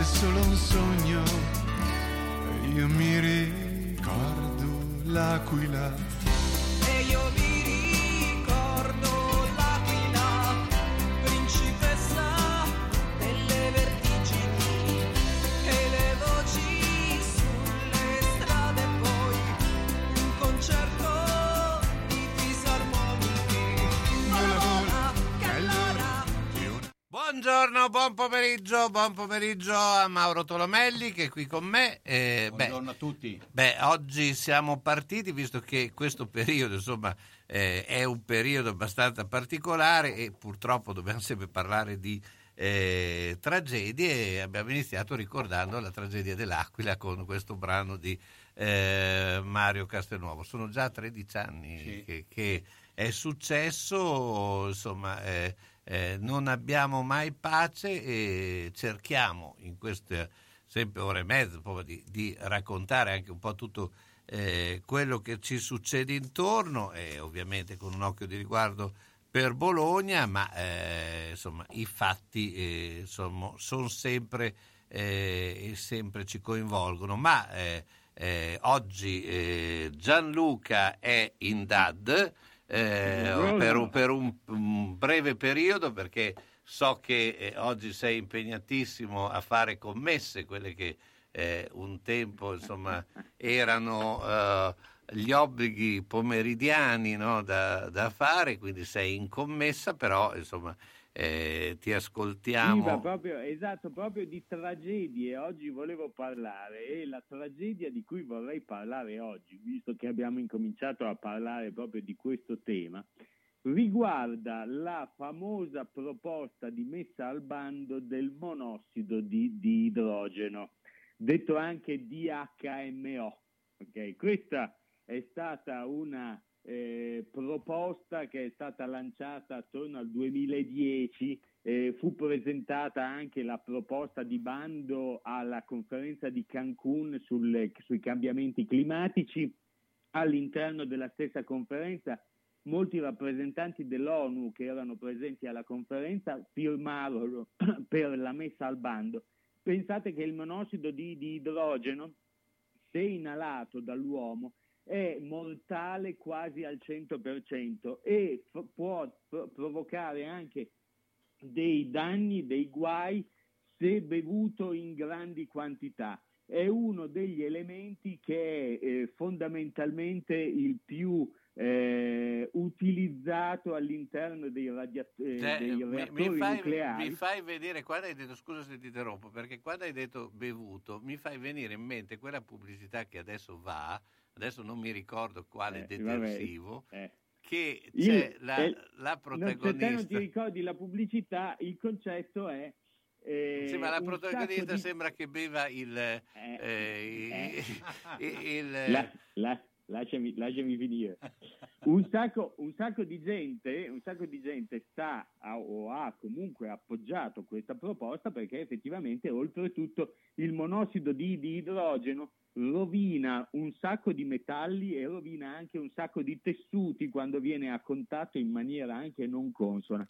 Forse è solo un sogno. Io mi ricordo l'aquila. E io mi Buongiorno, buon pomeriggio, buon pomeriggio a Mauro Tolomelli che è qui con me. Eh, beh, Buongiorno a tutti. Beh, oggi siamo partiti, visto che questo periodo, insomma, eh, è un periodo abbastanza particolare e purtroppo dobbiamo sempre parlare di eh, tragedie abbiamo iniziato ricordando la tragedia dell'Aquila con questo brano di eh, Mario Castelnuovo. Sono già 13 anni Sì. che, che è successo, insomma, eh, non abbiamo mai pace e cerchiamo in queste sempre ore e proprio di, di raccontare anche un po' tutto eh, quello che ci succede intorno e ovviamente con un occhio di riguardo per Bologna, ma eh, insomma i fatti eh, insomma, sono sempre eh, e sempre ci coinvolgono. Ma eh, oggi Gianluca è in DAD eh, per, un- per un, un breve periodo perché so che eh, oggi sei impegnatissimo a fare commesse, quelle che eh, un tempo insomma erano eh, gli obblighi pomeridiani no, da, da fare, quindi sei in commessa, però insomma eh, ti Sì, ascoltiamo. proprio, esatto, proprio di tragedie oggi volevo parlare e la tragedia di cui vorrei parlare oggi, visto che abbiamo incominciato a parlare proprio di questo tema, riguarda la famosa proposta di messa al bando del monossido di, di idrogeno, detto anche DHMO. ok? Questa è stata una eh, proposta che è stata lanciata attorno al 2010, eh, fu presentata anche la proposta di bando alla conferenza di Cancun sulle- sui cambiamenti climatici. All'interno della stessa conferenza molti rappresentanti dell'ONU che erano presenti alla conferenza firmarono per la messa al bando. Pensate che il monossido di, di idrogeno, se inalato dall'uomo, è mortale quasi al 100% e f- può pro- provocare anche dei danni, dei guai se bevuto in grandi quantità. È uno degli elementi che è eh, fondamentalmente il più eh, utilizzato all'interno dei, radia- eh, Cioè, dei mi, reattori mi fai, nucleari. mi fai vedere, quando hai detto, scusa se ti interrompo, perché quando hai detto bevuto, mi fai venire in mente quella pubblicità che adesso va, adesso non mi ricordo quale Eh, detersivo, eh. che Il- c'è la, eh, la Non, se non protagonista. ti ricordi la pubblicità, il concetto è... eh, Sì, ma la protagonista di- sembra che beva il... Eh, eh, eh. il- La- la- lasciami, lasciami finire. Un sacco, un sacco di gente, un sacco di gente sta a- o ha comunque appoggiato questa proposta perché effettivamente oltretutto il monossido di, di idrogeno rovina un sacco di metalli e rovina anche un sacco di tessuti quando viene a contatto in maniera anche non consona.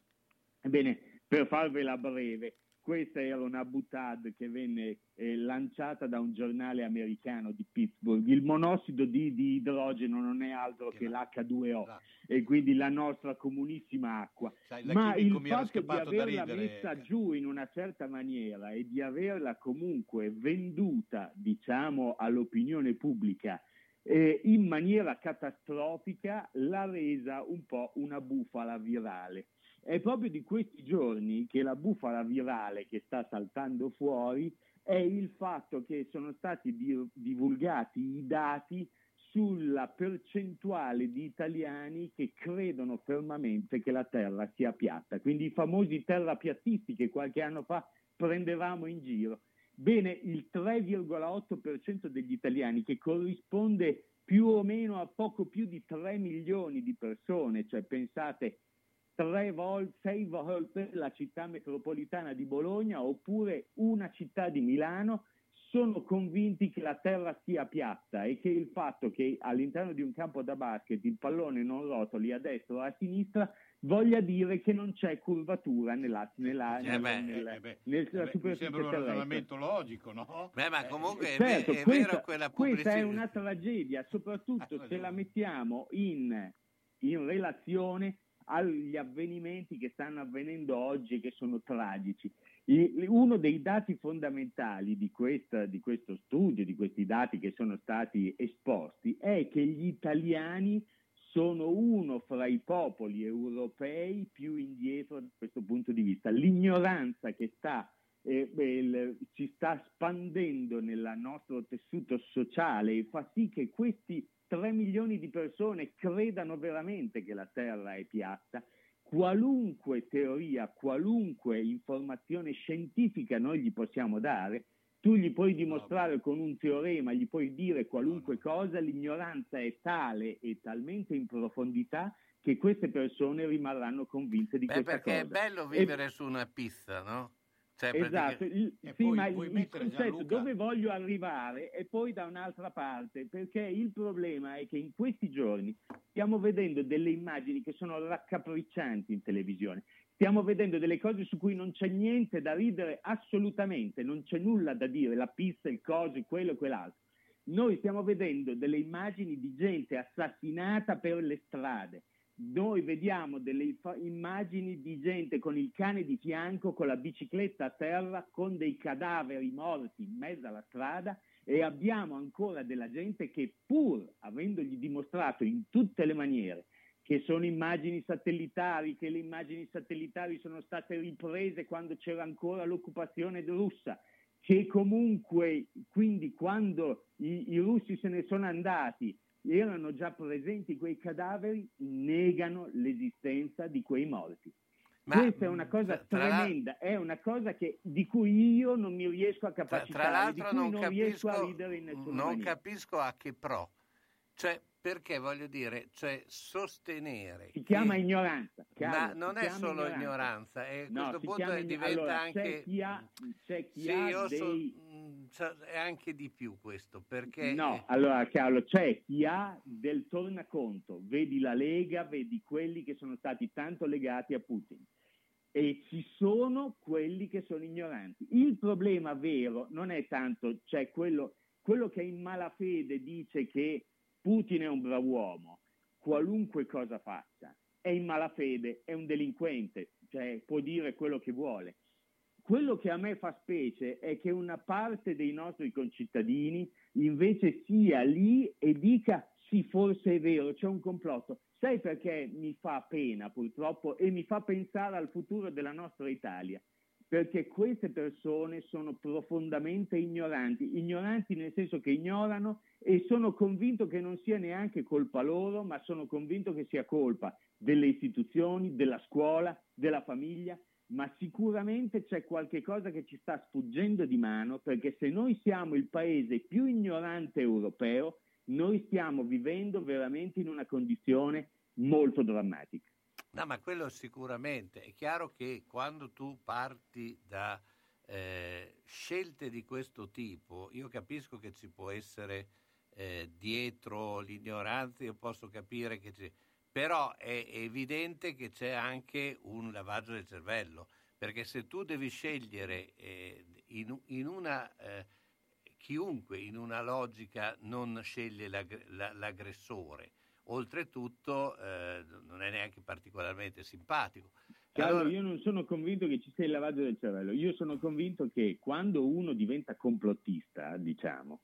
Ebbene, per farvela breve, questa era una butad che venne eh, lanciata da un giornale americano di Pittsburgh. Il monossido di, di idrogeno non è altro che l'H2O Esatto. e quindi la nostra comunissima acqua. Sai, la Ma il fatto di averla ridere. messa giù in una certa maniera e di averla comunque venduta, diciamo, all'opinione pubblica eh, in maniera catastrofica l'ha resa un po' una bufala virale. È proprio di questi giorni che la bufala virale che sta saltando fuori è il fatto che sono stati di- divulgati i dati sulla percentuale di italiani che credono fermamente che la Terra sia piatta, quindi i famosi terrapiattisti che qualche anno fa prendevamo in giro. Bene, il 3,8% degli italiani, che corrisponde più o meno a poco più di 3 milioni di persone, cioè pensate tre volte, sei volte la città metropolitana di Bologna oppure una città di Milano, sono convinti che la terra sia piatta e che il fatto che all'interno di un campo da basket il pallone non rotoli a destra o a sinistra voglia dire che non c'è curvatura nella, nella, Eh nella- beh, nella- Eh beh, nella eh beh, mi superficie sembra un ragionamento logico, no? Beh, ma Eh, comunque è, Certo, è questa, vero quella questa pubblicità. è una tragedia, soprattutto Ha se la mettiamo in, in relazione agli avvenimenti che stanno avvenendo oggi e che sono tragici. Uno dei dati fondamentali di, questa- di questo studio, di questi dati che sono stati esposti, è che gli italiani sono uno fra i popoli europei più indietro da questo punto di vista. L'ignoranza che sta eh, beh, ci sta spandendo nel nostro tessuto sociale fa sì che questi 3 milioni di persone credano veramente che la Terra è piatta. Qualunque teoria, qualunque informazione scientifica noi gli possiamo dare, tu gli puoi dimostrare con un teorema, gli puoi dire qualunque cosa, l'ignoranza è tale e talmente in profondità che queste persone rimarranno convinte di Beh, questa perché è cosa. bello E- vivere su una pista, no? Cioè, Esatto, il, E sì, poi ma il mettere, concetto dove voglio arrivare è poi da un'altra parte, perché il problema è che in questi giorni stiamo vedendo delle immagini che sono raccapriccianti in televisione, stiamo vedendo delle cose su cui non c'è niente da ridere assolutamente, non c'è nulla da dire, la pista, il coso, quello e quell'altro. Noi stiamo vedendo delle immagini di gente assassinata per le strade. Noi vediamo delle immagini di gente con il cane di fianco, con la bicicletta a terra, con dei cadaveri morti in mezzo alla strada e abbiamo ancora della gente che pur avendogli dimostrato in tutte le maniere che sono immagini satellitari, che le immagini satellitari sono state riprese quando c'era ancora l'occupazione russa, che comunque quindi quando i, i russi se ne sono andati erano già presenti quei cadaveri, negano l'esistenza di quei morti. Ma, mm, Questa è una cosa tra- tremenda, è una cosa che, di cui io non mi riesco a capacitare, tra di l'altro cui non, non riesco capisco, a ridere in nessuna non maniera. capisco a che pro. Cioè, perché voglio dire, cioè sostenere... Si chiama che- ignoranza. Ma Carlo, non è solo ignoranza, e a No, questo si punto chiama diventa allora, anche... C'è chi ha, c'è chi Sì, ha io so- dei... mm, so- è anche di più questo, perché... No, allora Carlo, c'è chi ha del tornaconto, vedi la Lega, vedi quelli che sono stati tanto legati a Putin e ci sono quelli che sono ignoranti. Il problema vero non è tanto, cioè quello, quello che in malafede dice che Putin è un brav'uomo, qualunque cosa faccia, è in malafede, è un delinquente, cioè può dire quello che vuole. Quello che a me fa specie è che una parte dei nostri concittadini invece sia lì e dica sì, forse è vero, c'è un complotto. Sai perché mi fa pena purtroppo e mi fa pensare al futuro della nostra Italia? Perché queste persone sono profondamente ignoranti, ignoranti nel senso che ignorano e sono convinto che non sia neanche colpa loro, ma sono convinto che sia colpa delle istituzioni, della scuola, della famiglia, ma sicuramente c'è qualche cosa che ci sta sfuggendo di mano perché se noi siamo il paese più ignorante europeo, noi stiamo vivendo veramente in una condizione molto drammatica. No, ma quello sicuramente. È chiaro che quando tu parti da eh, scelte di questo tipo, io capisco che ci può essere eh, dietro l'ignoranza, io posso capire che c'è, però è evidente che c'è anche un lavaggio del cervello, perché se tu devi scegliere eh, in, in una... eh, chiunque in una logica non sceglie l'ag- la- l'aggressore. Oltretutto eh, non è neanche particolarmente simpatico. Carlo, Allora- io non sono convinto che ci sia il lavaggio del cervello, io sono convinto che quando uno diventa complottista, diciamo,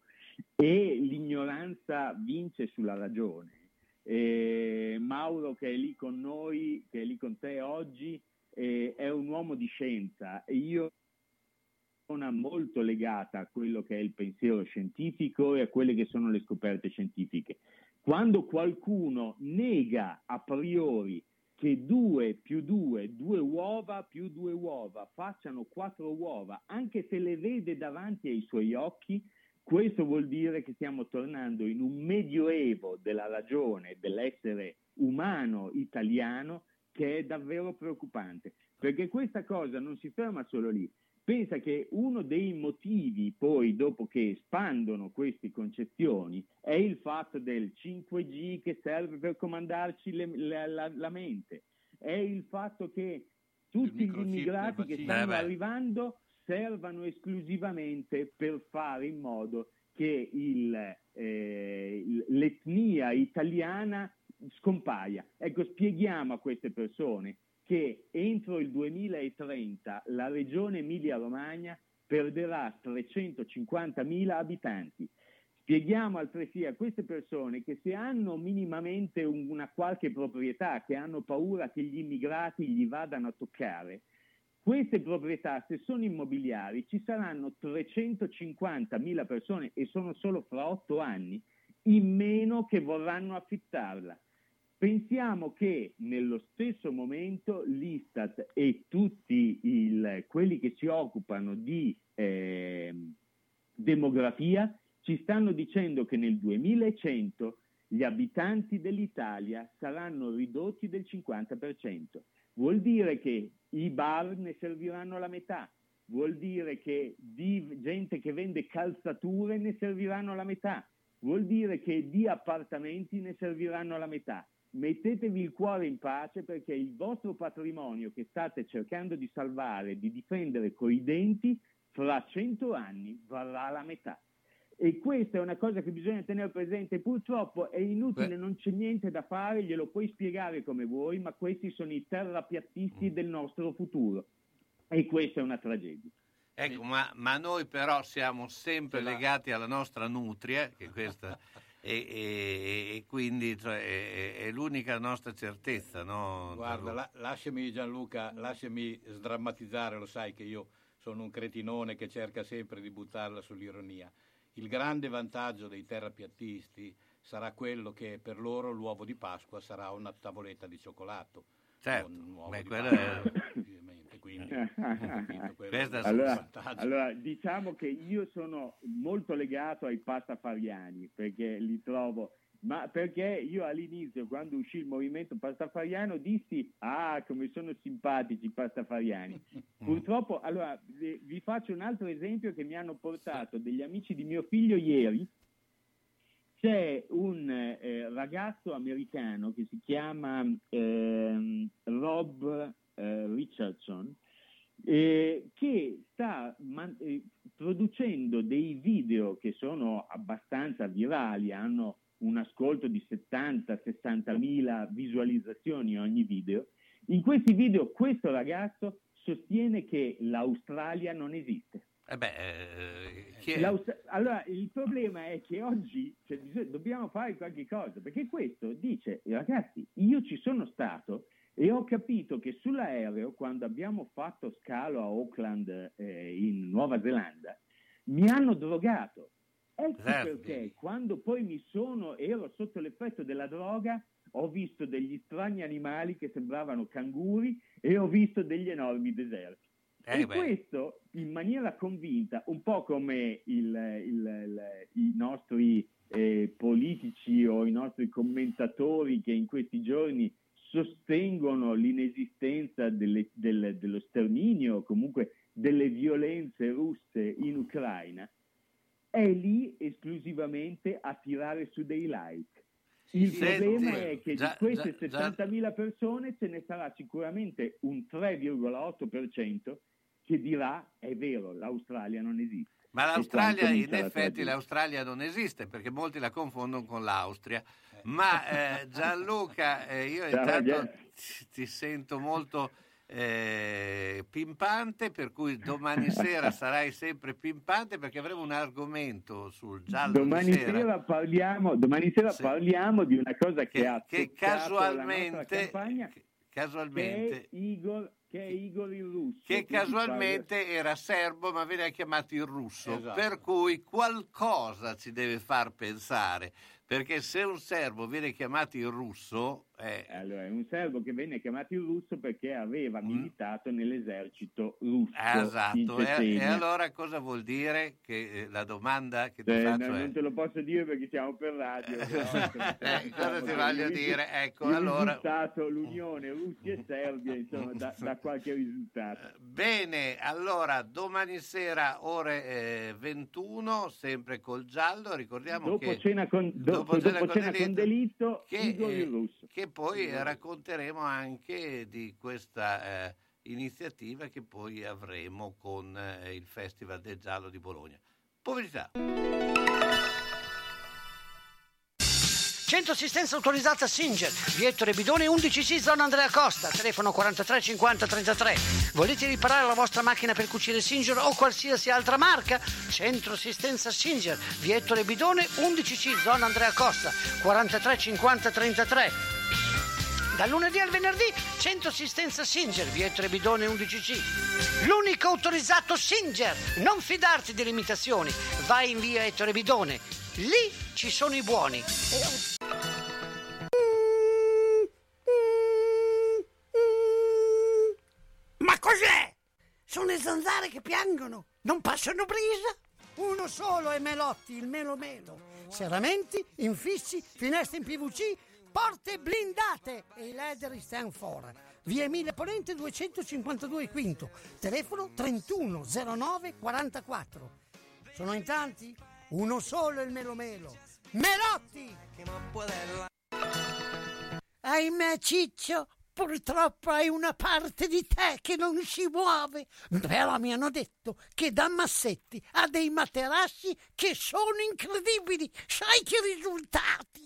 e l'ignoranza vince sulla ragione, eh, Mauro che è lì con noi, che è lì con te oggi, eh, è un uomo di scienza e io sono una molto legata a quello che è il pensiero scientifico e a quelle che sono le scoperte scientifiche. Quando qualcuno nega a priori che due più due, due uova più due uova facciano quattro uova, anche se le vede davanti ai suoi occhi, questo vuol dire che stiamo tornando in un medioevo della ragione, dell'essere umano italiano, che è davvero preoccupante, perché questa cosa non si ferma solo lì. Pensa che uno dei motivi poi, dopo che espandono queste concezioni, è il fatto del 5G che serve per comandarci le- la, la- la mente, è il fatto che tutti gli immigrati che stanno Eh arrivando servano esclusivamente per fare in modo che il, eh, l'etnia italiana scompaia. Ecco, spieghiamo a queste persone che entro il 2030 la regione Emilia-Romagna perderà 350.000 abitanti. Spieghiamo altresì a queste persone che se hanno minimamente un- una qualche proprietà, che hanno paura che gli immigrati gli vadano a toccare, queste proprietà, se sono immobiliari, ci saranno 350.000 persone, e sono solo fra otto anni, in meno che vorranno affittarla. Pensiamo che nello stesso momento l'Istat e tutti il- quelli che si occupano di ehm, demografia ci stanno dicendo che nel 2100 gli abitanti dell'Italia saranno ridotti del 50%. Vuol dire che i bar ne serviranno la metà, vuol dire che di gente che vende calzature ne serviranno la metà, vuol dire che di appartamenti ne serviranno la metà. Mettetevi il cuore in pace perché il vostro patrimonio che state cercando di salvare, di difendere coi denti, fra cento anni varrà la metà. E questa è una cosa che bisogna tenere presente. Purtroppo è inutile, Beh. non c'è niente da fare, glielo puoi spiegare come vuoi, ma questi sono i terrapiattisti del nostro futuro. E questa è una tragedia. Ecco, ma, ma noi però siamo sempre legati alla nostra nutria, che questa, e, e- e quindi cioè, è, è l'unica nostra certezza. No, Guarda, la- lasciami Gianluca, lasciami sdrammatizzare, lo sai che io sono un cretinone che cerca sempre di buttarla sull'ironia. Il grande vantaggio dei terrapiattisti sarà quello che per loro l'uovo di Pasqua sarà una tavoletta di cioccolato. Certo, un uovo beh, di Pasqua, è- quindi ho capito, quello Questa è il allora, vantaggio. allora, diciamo che io sono molto legato ai pastafariani perché li trovo ma perché io all'inizio, quando uscì il movimento pastafariano, dissi, ah, come sono simpatici i pastafariani. Purtroppo, allora, vi faccio un altro esempio che mi hanno portato degli amici di mio figlio ieri. C'è un eh, ragazzo americano che si chiama ehm, Rob eh, Richardson, eh, che sta man- eh, producendo dei video che sono abbastanza virali, hanno un ascolto di 70-60 mila visualizzazioni ogni video. In questi video questo ragazzo sostiene che l'Australia non esiste. Eh beh, eh, allora, il problema è che oggi cioè, dobbiamo fare qualche cosa, perché questo dice, ragazzi, io ci sono stato e ho capito che sull'aereo, quando abbiamo fatto scalo a Auckland eh, in Nuova Zelanda, mi hanno drogato. Ecco Certo. perché quando poi mi sono, ero sotto l'effetto della droga, ho visto degli strani animali che sembravano canguri e ho visto degli enormi deserti. Eh e beh. questo in maniera convinta, un po' come il- il- il- i nostri eh, politici o i nostri commentatori che in questi giorni sostengono l'inesistenza delle- del- dello sterminio o comunque delle violenze russe in Ucraina, è lì esclusivamente a tirare su dei like. Il sì, problema sì. è che Già- di queste già- già- 70.000 persone ce ne sarà sicuramente un 3,8% che dirà è vero, l'Australia non esiste. Ma l'Australia, in effetti, l'Australia non esiste perché molti la confondono con l'Austria. Ma eh, Gianluca, eh, io Ciao, intanto Gian. ti, ti sento molto eh, pimpante, per cui domani sera sarai sempre pimpante perché avremo un argomento sul giallo Domani di sera. sera, parliamo, domani sera Sì. parliamo di una cosa che, che, ha che casualmente, campagna, che che casualmente è Igor, che è Igor il russo. che casualmente era serbo ma veniva chiamato il russo, Esatto. per cui qualcosa ci deve far pensare, perché se un serbo viene chiamato il russo, eh, Allora, è un serbo che venne chiamato il russo perché aveva Mm. militato nell'esercito russo. in esatto, e, e allora cosa vuol dire? Che eh, la domanda che ti Eh, faccio no, è... non te lo posso dire perché siamo per radio. però, Eh, cosa ti voglio che dire? Ecco, allora- l'unione Russia e Serbia, insomma, da, da qualche risultato. Bene, allora domani sera ore eh, 21, sempre col giallo, ricordiamo Dopo che... cena con, dopo, cena dopo cena con delitto, che, Igor eh, il russo. che poi racconteremo anche di questa eh, iniziativa che poi avremo con eh, il Festival del Giallo di Bologna. Pubblicità. Centro assistenza autorizzata Singer, via Ettore Bidone 11C zona Andrea Costa, telefono 43 50 33. Volete riparare la vostra macchina per cucire Singer o qualsiasi altra marca? Centro assistenza Singer, via Ettore Bidone 11C zona Andrea Costa, 43 50 33. Dal lunedì al venerdì, centro assistenza Singer, via Ettore Bidone 11C. L'unico autorizzato Singer. Non fidarti delle imitazioni. Vai in via Ettore Bidone. Lì ci sono i buoni. Ma cos'è? Sono le zanzare che piangono. Non passano brisa. Uno solo è Melotti, il Melo Melo. Serramenti, infissi, finestre in PVC, porte blindate e i leder stand for. Via Emile Ponente 252 Quinto. Telefono 3109 44. Sono in tanti? Uno solo il Melo Melo. Melotti! Ahimè Ciccio, purtroppo hai una parte di te che non si muove. Però mi hanno detto che da Massetti ha dei materassi che sono incredibili. Sai che risultati?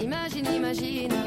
Imagine, imagine. Pour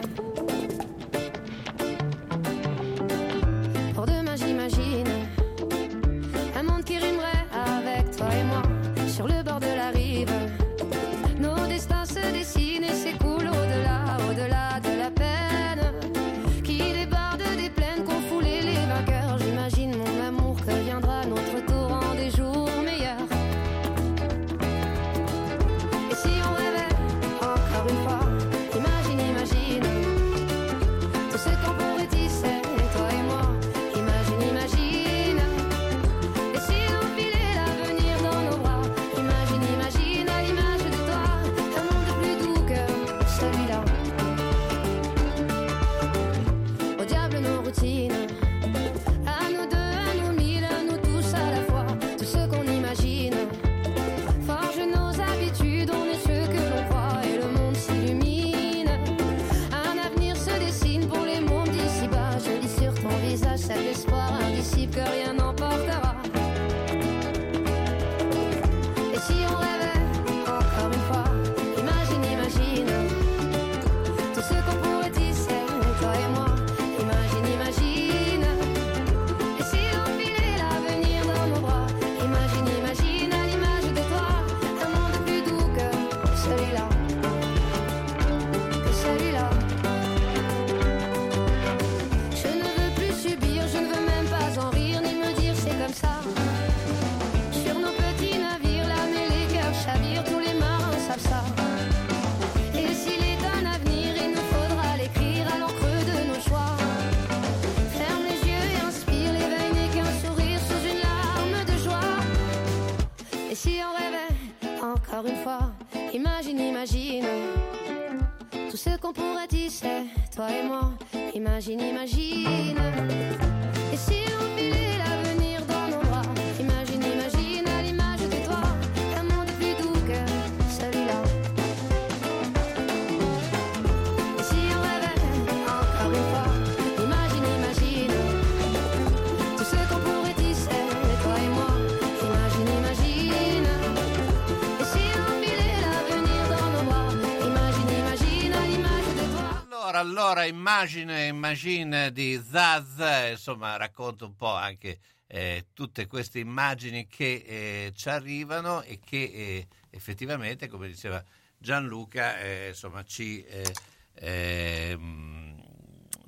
allora, immagine, immagine di Zaz, insomma, racconta un po' anche eh, tutte queste immagini che eh, ci arrivano e che eh, effettivamente, come diceva Gianluca, eh, insomma, ci, eh, ehm,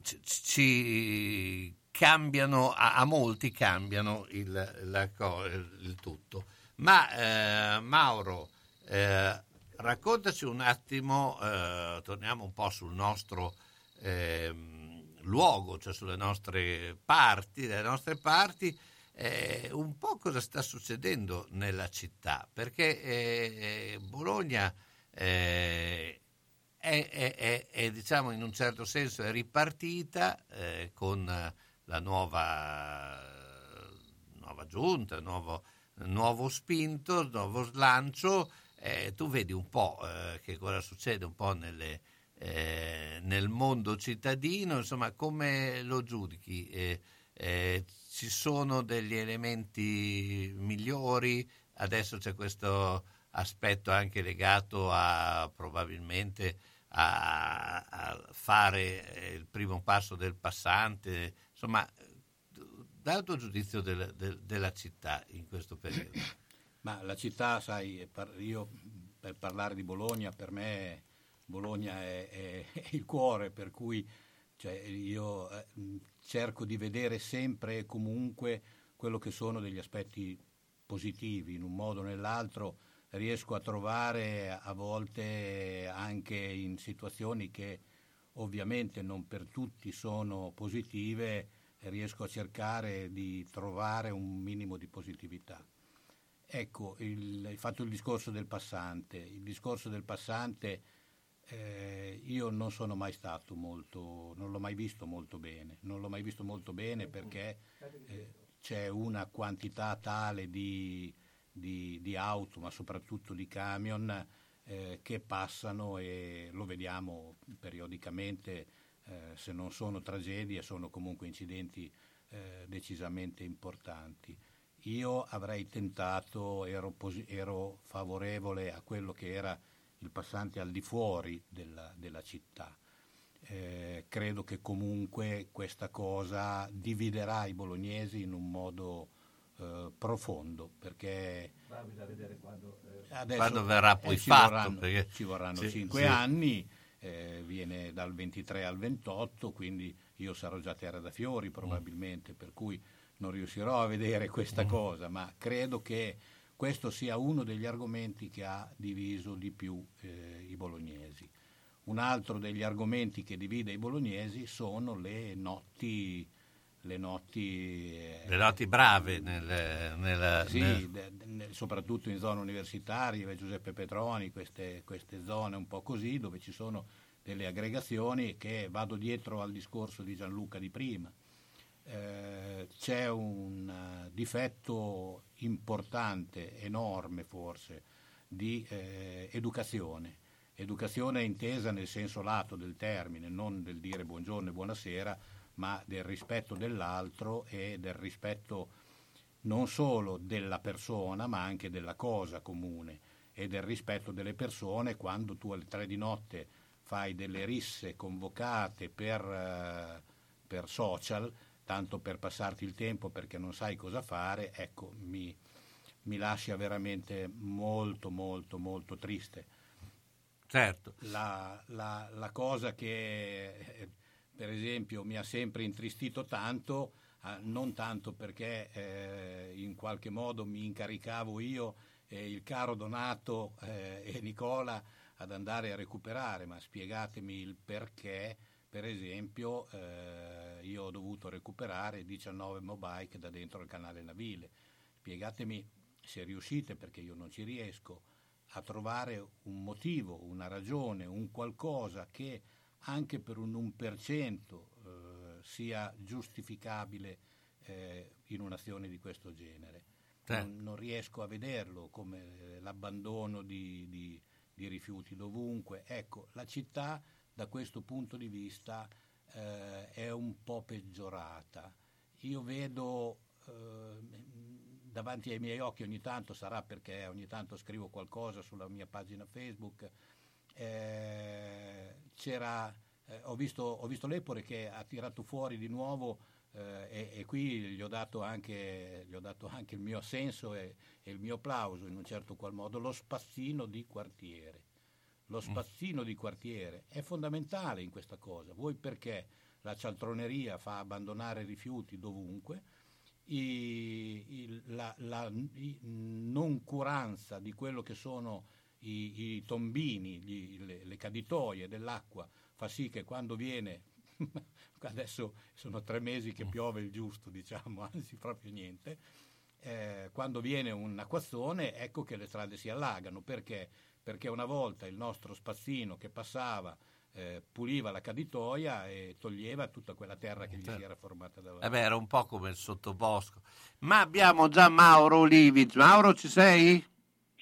ci, ci cambiano, a, a molti cambiano il, la il tutto. Ma eh, Mauro, raccontaci un attimo, torniamo un po' sul nostro ehm, luogo, cioè sulle nostre parti, le nostre parti, eh, un po' cosa sta succedendo nella città, perché eh, Bologna eh, è, è- è- è, diciamo in un certo senso è ripartita eh, con la nuova, nuova giunta, nuovo, nuovo spinto, nuovo slancio. Eh, tu vedi un po' eh, che cosa succede un po' nelle, eh, nel mondo cittadino, insomma, come lo giudichi? Eh, eh, ci sono degli elementi migliori? Adesso c'è questo aspetto anche legato a probabilmente a, a fare eh, il primo passo del passante, insomma, dal tuo giudizio del- del- della città in questo periodo. Ma la città, sai, io per parlare di Bologna, per me Bologna è, è- è il cuore, per cui cioè, io eh, cerco di vedere sempre e comunque quello che sono degli aspetti positivi, in un modo o nell'altro riesco a trovare a volte anche in situazioni che ovviamente non per tutti sono positive, riesco a cercare di trovare un minimo di positività. Ecco, il- hai fatto il discorso del passante. Il discorso del passante eh, io non sono mai stato molto, non l'ho mai visto molto bene. Non l'ho mai visto molto bene perché eh, c'è una quantità tale di, di- di auto, ma soprattutto di camion, eh, che passano e lo vediamo periodicamente, eh, se non sono tragedie, sono comunque incidenti eh, decisamente importanti. Io avrei tentato, ero, ero favorevole a quello che era il passante al di fuori della, della città. Eh, credo che comunque questa cosa dividerà i bolognesi in un modo eh, profondo perché adesso Quando verrà poi eh, ci fatto, vorranno, perché- ci vorranno sì, cinque sì. anni eh, viene dal 23 al 28 quindi io sarò già terra da fiori probabilmente per cui non riuscirò a vedere Mm. questa cosa ma credo che questo sia uno degli argomenti che ha diviso di più eh, i bolognesi un altro degli argomenti che divide i bolognesi sono le notti le notti eh, Le notti brave nel, nel- sì, nel- de- de- soprattutto in zone universitarie, Giuseppe Petroni, queste, queste zone un po' così, dove ci sono delle aggregazioni che vado dietro al discorso di Gianluca di prima. Eh, c'è un eh, difetto importante, enorme forse, di eh, educazione. Educazione intesa nel senso lato del termine, non del dire buongiorno e buonasera, ma del rispetto dell'altro e del rispetto non solo della persona, ma anche della cosa comune e del rispetto delle persone quando tu alle tre di notte fai delle risse convocate per, eh, per social, tanto per passarti il tempo perché non sai cosa fare, ecco, mi, mi lascia veramente molto, molto, molto triste. certo. La, la- la cosa che per esempio mi ha sempre intristito tanto, eh, non tanto perché eh, in qualche modo mi incaricavo io e il caro Donato eh, e Nicola ad andare a recuperare, ma spiegatemi il perché, per esempio, eh, io ho dovuto recuperare 19 mobike da dentro il canale navile. Spiegatemi se riuscite, perché io non ci riesco, a trovare un motivo, una ragione, un qualcosa che anche per un 1% eh, sia giustificabile eh, in un'azione di questo genere. Certo. Non, non riesco a vederlo come eh, l'abbandono di, di- di rifiuti dovunque. Ecco, la città da questo punto di vista eh, è un po' peggiorata. Io vedo eh, davanti ai miei occhi ogni tanto, sarà perché ogni tanto scrivo qualcosa sulla mia pagina Facebook, eh, eh, ho, visto, ho visto l'Epore che ha tirato fuori di nuovo eh, e, e qui gli ho, dato anche, gli ho dato anche il mio assenso e, e il mio applauso in un certo qual modo, lo spazzino di quartiere. Lo spazzino di quartiere è fondamentale in questa cosa. Voi perché la cialtroneria fa abbandonare rifiuti dovunque, i- il- la, la i- noncuranza di quello che sono i, i tombini, gli- le, le caditoie dell'acqua fa sì che quando viene, adesso sono tre mesi che piove il giusto, diciamo, anzi proprio niente, eh, quando viene un acquazzone ecco che le strade si allagano. Perché? Perché una volta il nostro spazzino che passava eh, puliva la caditoia e toglieva tutta quella terra che gli si era formata davanti. Eh beh, era un po' come il sottobosco. Ma abbiamo già Mauro Olivit. Mauro, ci sei?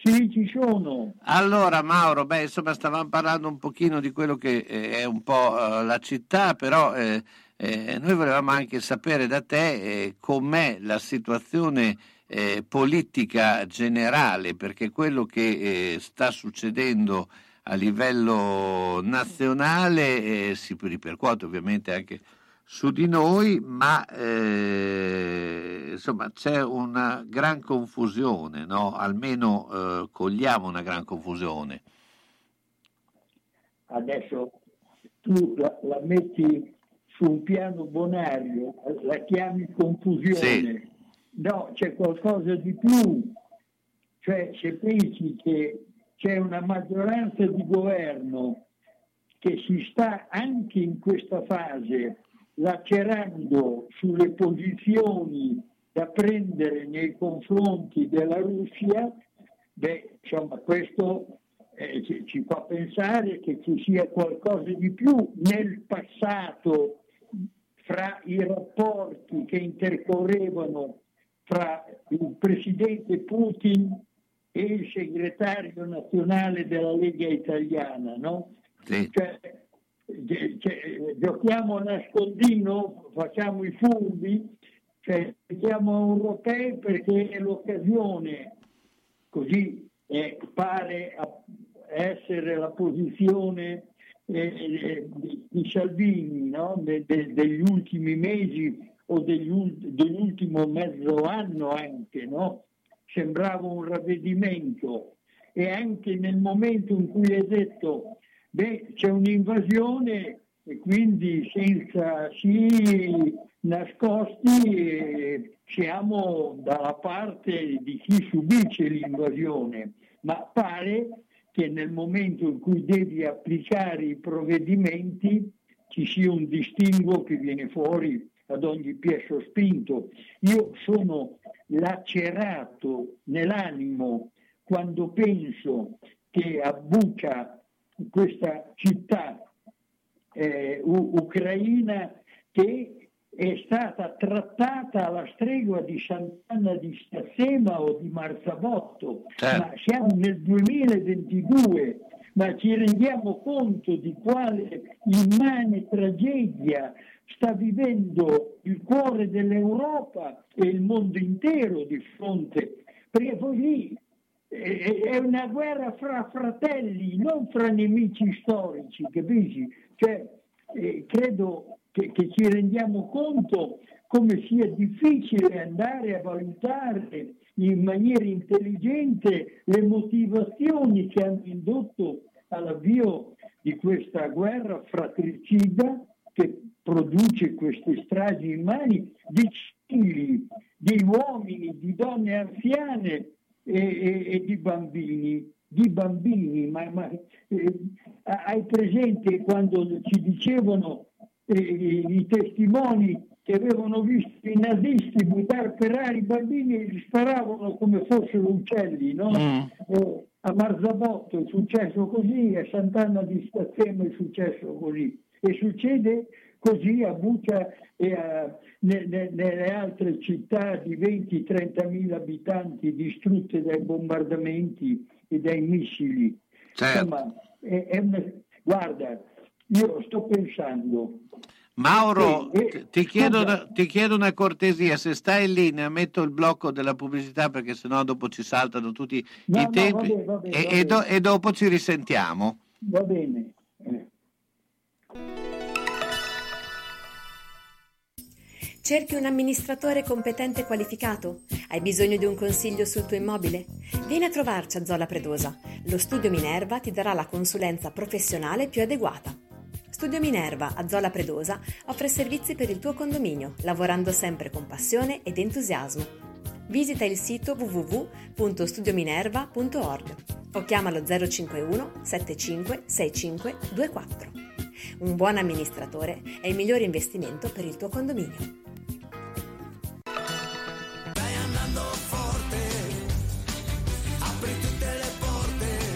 Sì, ci sono. Allora, Mauro, beh, insomma, stavamo parlando un pochino di quello che eh, è un po' eh, la città, però eh, eh, noi volevamo anche sapere da te eh, com'è la situazione eh, politica generale, perché quello che eh, sta succedendo a livello nazionale eh, si ripercuote ovviamente anche su di noi, ma eh, insomma c'è una gran confusione, no? almeno eh, cogliamo una gran confusione. Adesso tu la, la metti su un piano bonario, la chiami confusione. Sì. No, c'è qualcosa di più. Cioè, se pensi che c'è una maggioranza di governo che si sta anche in questa fase lacerando sulle posizioni da prendere nei confronti della Russia, beh, insomma, questo eh, ci, ci fa pensare che ci sia qualcosa di più nel passato fra i rapporti che intercorrevano fra il presidente Putin e il segretario nazionale della Lega Italiana, no? Sì. Cioè, ge- giochiamo a nascondino, facciamo i furbi, cioè siamo europei perché è l'occasione, così eh, pare a- essere la posizione eh, eh, di, di Salvini no? De- de- degli ultimi mesi o dell'ultimo mezzo anno anche, no? sembrava un ravvedimento e anche nel momento in cui è detto beh, c'è un'invasione e quindi senza sì nascosti siamo dalla parte di chi subisce l'invasione, ma pare che nel momento in cui devi applicare i provvedimenti ci sia un distinguo che viene fuori ad ogni piè sospinto. Io sono lacerato nell'animo quando penso che a Bucha, questa città eh, u- ucraina, che è stata trattata alla stregua di Sant'Anna di Stazzema o di Marzabotto, Certo. ma siamo nel 2022, ma ci rendiamo conto di quale immane tragedia sta vivendo il cuore dell'Europa e il mondo intero di fronte, perché poi lì eh, è una guerra fra fratelli, non fra nemici storici, capisci? Cioè, eh, credo che, che ci rendiamo conto come sia difficile andare a valutare in maniera intelligente le motivazioni che hanno indotto all'avvio di questa guerra fratricida che produce queste stragi immani di civili, di uomini, di donne anziane e, e- e di bambini. Di bambini, ma, ma, eh, hai presente quando ci dicevano eh, i testimoni che avevano visto i nazisti buttare per aria i bambini e gli sparavano come fossero uccelli, no? Mm. Eh, a Marzabotto è successo così, a Sant'Anna di Stazzema è successo così e succede così a Buccia e a- ne- ne- nelle altre città di 20-30 mila abitanti distrutte dai bombardamenti e dai missili. Certo. Insomma, è- è una- guarda, io sto pensando, Mauro, Sì, eh, ti- chiedo, una- ti chiedo una cortesia, se stai in linea metto il blocco della pubblicità perché sennò dopo ci saltano tutti No, i no, tempi va bene, va bene, e, e do- e dopo ci risentiamo. va bene. Cerchi un amministratore competente e qualificato? Hai bisogno di un consiglio sul tuo immobile? Vieni a trovarci a Zola Predosa. Lo studio Minerva ti darà la consulenza professionale più adeguata. Studio Minerva a Zola Predosa offre servizi per il tuo condominio, lavorando sempre con passione ed entusiasmo. Visita il sito www.studiominerva.org o chiamalo 051 75 65 24. Un buon amministratore è il migliore investimento per il tuo condominio.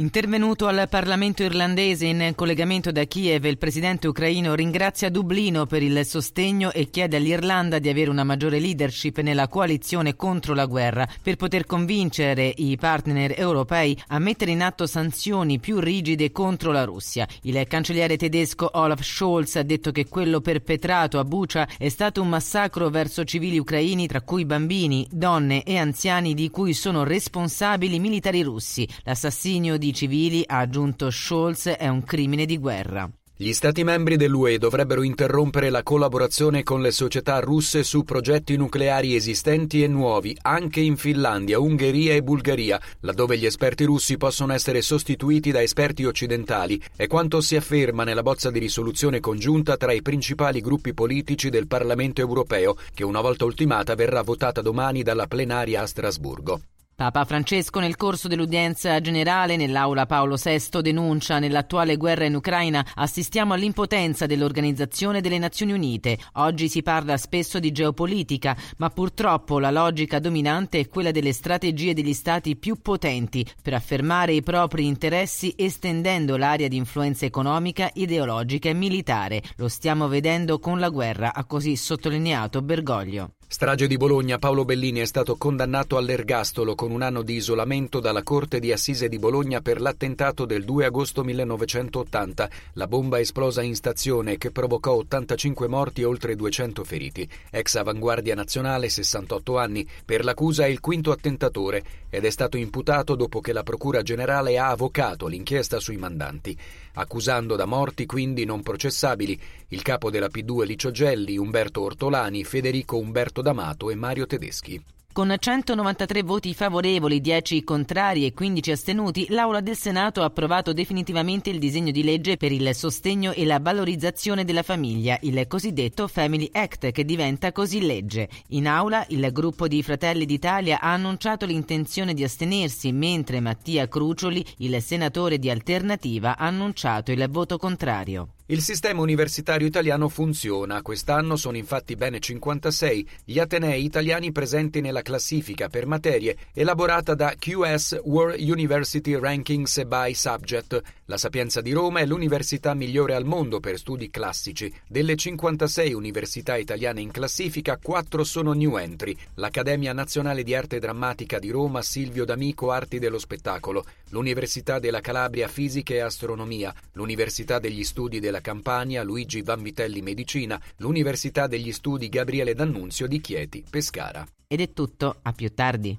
Intervenuto al Parlamento irlandese in collegamento da Kiev, il presidente ucraino ringrazia Dublino per il sostegno e chiede all'Irlanda di avere una maggiore leadership nella coalizione contro la guerra per poter convincere i partner europei a mettere in atto sanzioni più rigide contro la Russia. Il cancelliere tedesco Olaf Scholz ha detto che quello perpetrato a Bucha è stato un massacro verso civili ucraini, tra cui bambini, donne e anziani di cui sono responsabili militari russi. L'assassinio di civili, ha aggiunto Scholz, è un crimine di guerra. Gli Stati membri dell'UE dovrebbero interrompere la collaborazione con le società russe su progetti nucleari esistenti e nuovi, anche in Finlandia, Ungheria e Bulgaria, laddove gli esperti russi possono essere sostituiti da esperti occidentali, è quanto si afferma nella bozza di risoluzione congiunta tra i principali gruppi politici del Parlamento europeo, che una volta ultimata verrà votata domani dalla plenaria a Strasburgo. Papa Francesco nel corso dell'udienza generale nell'aula Paolo VI denuncia nell'attuale guerra in Ucraina assistiamo all'impotenza dell'Organizzazione delle Nazioni Unite. Oggi si parla spesso di geopolitica, ma purtroppo la logica dominante è quella delle strategie degli stati più potenti per affermare i propri interessi estendendo l'area di influenza economica, ideologica e militare. Lo stiamo vedendo con la guerra, ha così sottolineato Bergoglio. Strage di Bologna, Paolo Bellini è stato condannato all'ergastolo con un anno di isolamento dalla Corte di Assise di Bologna per l'attentato del 2 agosto 1980, la bomba esplosa in stazione che provocò 85 morti e oltre 200 feriti. Ex avanguardia nazionale, 68 anni, per l'accusa è il quinto attentatore ed è stato imputato dopo che la Procura Generale ha avocato l'inchiesta sui mandanti, accusando da morti quindi non processabili il capo della P2 Licio Gelli, Umberto Ortolani, Federico Umberto D'Amato e Mario Tedeschi. Con 193 voti favorevoli, 10 contrari e 15 astenuti, l'Aula del Senato ha approvato definitivamente il disegno di legge per il sostegno e la valorizzazione della famiglia, il cosiddetto Family Act, che diventa così legge. In Aula il gruppo di Fratelli d'Italia ha annunciato l'intenzione di astenersi, mentre Mattia Crucioli, il senatore di Alternativa, ha annunciato il voto contrario. Il sistema universitario italiano funziona. Quest'anno sono infatti bene 56 gli atenei italiani presenti nella classifica per materie elaborata da QS World University Rankings by Subject. La Sapienza di Roma è l'università migliore al mondo per studi classici. Delle 56 università italiane in classifica, 4 sono new entry. L'Accademia Nazionale di Arte Drammatica di Roma Silvio D'Amico Arti dello Spettacolo, l'Università della Calabria Fisica e Astronomia, l'Università degli Studi della Campania Luigi Vanvitelli Medicina, l'Università degli Studi Gabriele D'Annunzio di Chieti, Pescara. Ed è tutto, a più tardi.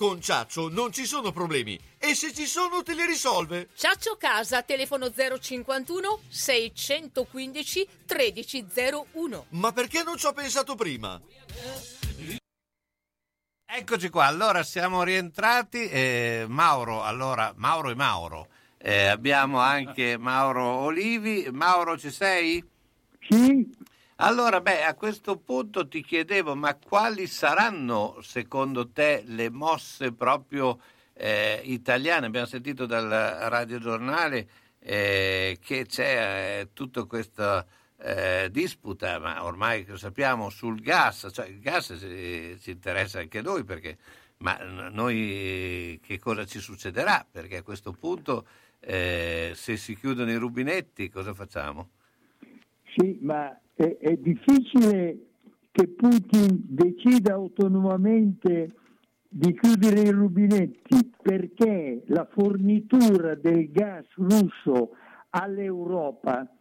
Con Ciaccio non ci sono problemi e se ci sono te li risolve. Ciaccio Casa, telefono 051 615 1301. Ma perché non ci ho pensato prima? Eccoci qua, allora siamo rientrati. Eh, Mauro, allora, Mauro e Mauro. Eh, abbiamo anche Mauro Olivi. Mauro, ci sei? Sì. Allora, beh, a questo punto ti chiedevo, ma quali saranno secondo te le mosse proprio eh, italiane? Abbiamo sentito dal radiogiornale eh, che c'è eh, tutta questa eh, disputa, ma ormai lo sappiamo, sul gas, cioè il gas ci, ci interessa anche noi, perché, ma noi che cosa ci succederà? Perché a questo punto eh, se si chiudono i rubinetti cosa facciamo? Sì, ma è, è difficile che Putin decida autonomamente di chiudere i rubinetti perché la fornitura del gas russo all'Europa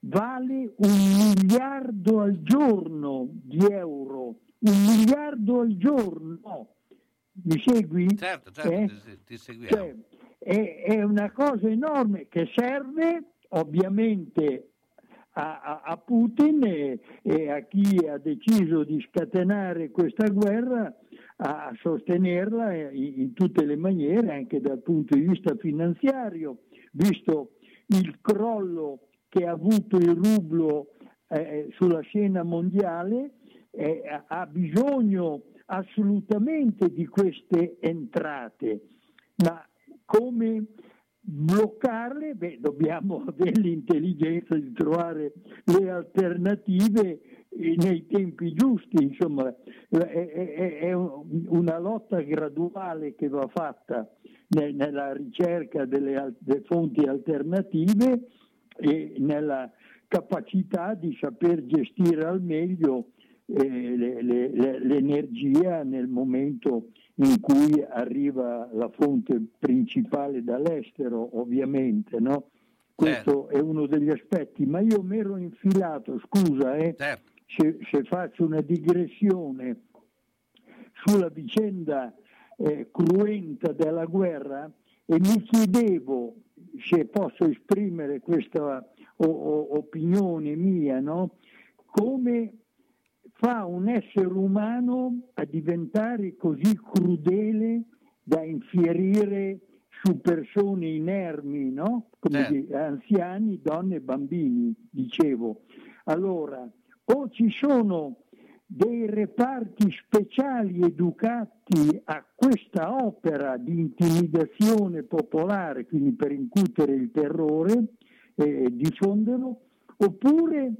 vale un miliardo al giorno di euro un miliardo al giorno. Mi segui? Certo, certo, Eh? ti, ti seguiamo. Cioè, è, è una cosa enorme che serve ovviamente a, a- Putin e, e a chi ha deciso di scatenare questa guerra a, sostenerla in, in tutte le maniere, anche dal punto di vista finanziario, visto il crollo che ha avuto il rublo eh, sulla scena mondiale, eh, ha bisogno assolutamente di queste entrate, ma come bloccarle? Beh, dobbiamo avere l'intelligenza di trovare le alternative eh, nei tempi giusti, insomma, è, è- è un- una lotta graduale che va fatta ne- nella ricerca delle, delle fonti alternative e nella capacità di saper gestire al meglio eh, le- le- le- l'energia nel momento in cui arriva la fonte principale dall'estero, ovviamente, no? Questo è uno degli aspetti, ma io mi ero infilato, scusa, eh, se, se faccio una digressione sulla vicenda eh, cruenta della guerra e mi chiedevo se posso esprimere questa o- o- opinione mia, no? come fa un essere umano a diventare così crudele da infierire su persone inermi, no? Come di- anziani, donne e bambini, dicevo. Allora, o ci sono dei reparti speciali educati a questa opera di intimidazione popolare, quindi per incutere il terrore e diffonderlo, oppure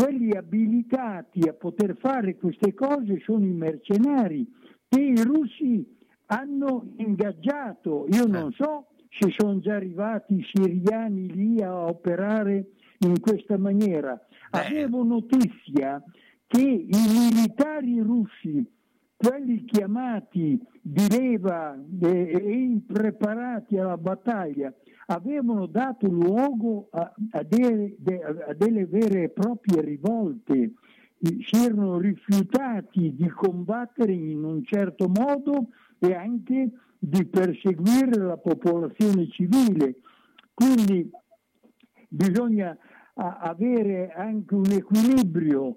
quelli abilitati a poter fare queste cose sono i mercenari che i russi hanno ingaggiato. Io non so se sono già arrivati i siriani lì a operare in questa maniera. Avevo notizia che i militari russi, quelli chiamati di leva e e impreparati alla battaglia, avevano dato luogo a, a delle, de- a delle vere e proprie rivolte, si erano rifiutati di combattere in un certo modo e anche di perseguire la popolazione civile. Quindi bisogna avere anche un equilibrio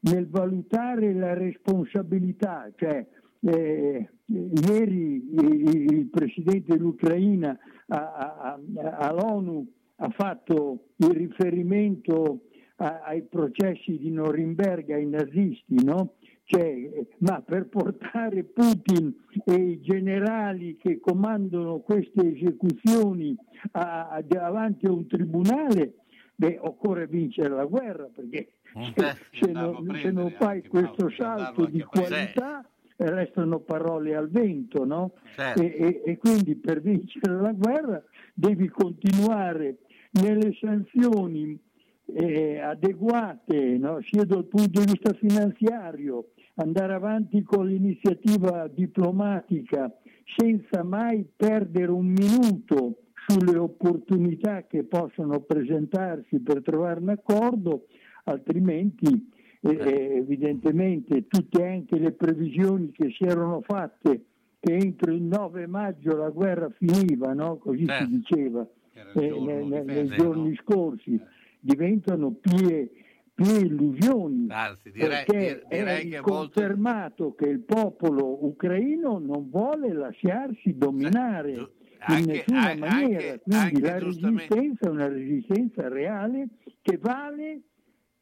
nel valutare la responsabilità, cioè eh, ieri il, presidente dell'Ucraina all'ONU ha fatto il riferimento ai processi di Norimberga ai nazisti, no? Cioè, eh, ma per portare Putin e i generali che comandano queste esecuzioni a- a- davanti a un tribunale, beh, occorre vincere la guerra perché se, se non, se non fai questo salto di qualità restano parole al vento, no? Certo. E, e- e quindi per vincere la guerra devi continuare nelle sanzioni eh, adeguate, no? sia dal punto di vista finanziario, andare avanti con l'iniziativa diplomatica senza mai perdere un minuto sulle opportunità che possono presentarsi per trovare un accordo, altrimenti eh, eh, evidentemente tutte anche le previsioni che si erano fatte che entro il 9 maggio la guerra finiva, no? così Certo. si diceva eh, ne- ne- nei difesa, giorni scorsi, diventano pie, pie illusioni. Anzi, direi, perché dir- direi è è molto... confermato che il popolo ucraino non vuole lasciarsi dominare in anche- nessuna anche- maniera, quindi anche la giustamente- resistenza è una resistenza reale che vale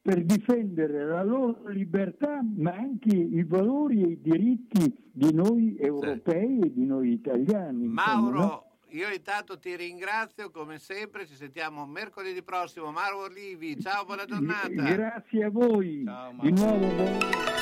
per difendere la loro libertà, ma anche i valori e i diritti di noi europei e di noi italiani. insomma, no? Mauro, io intanto ti ringrazio come sempre, ci sentiamo mercoledì prossimo. Mauro Olivi, ciao, buona giornata. Grazie a voi. Di nuovo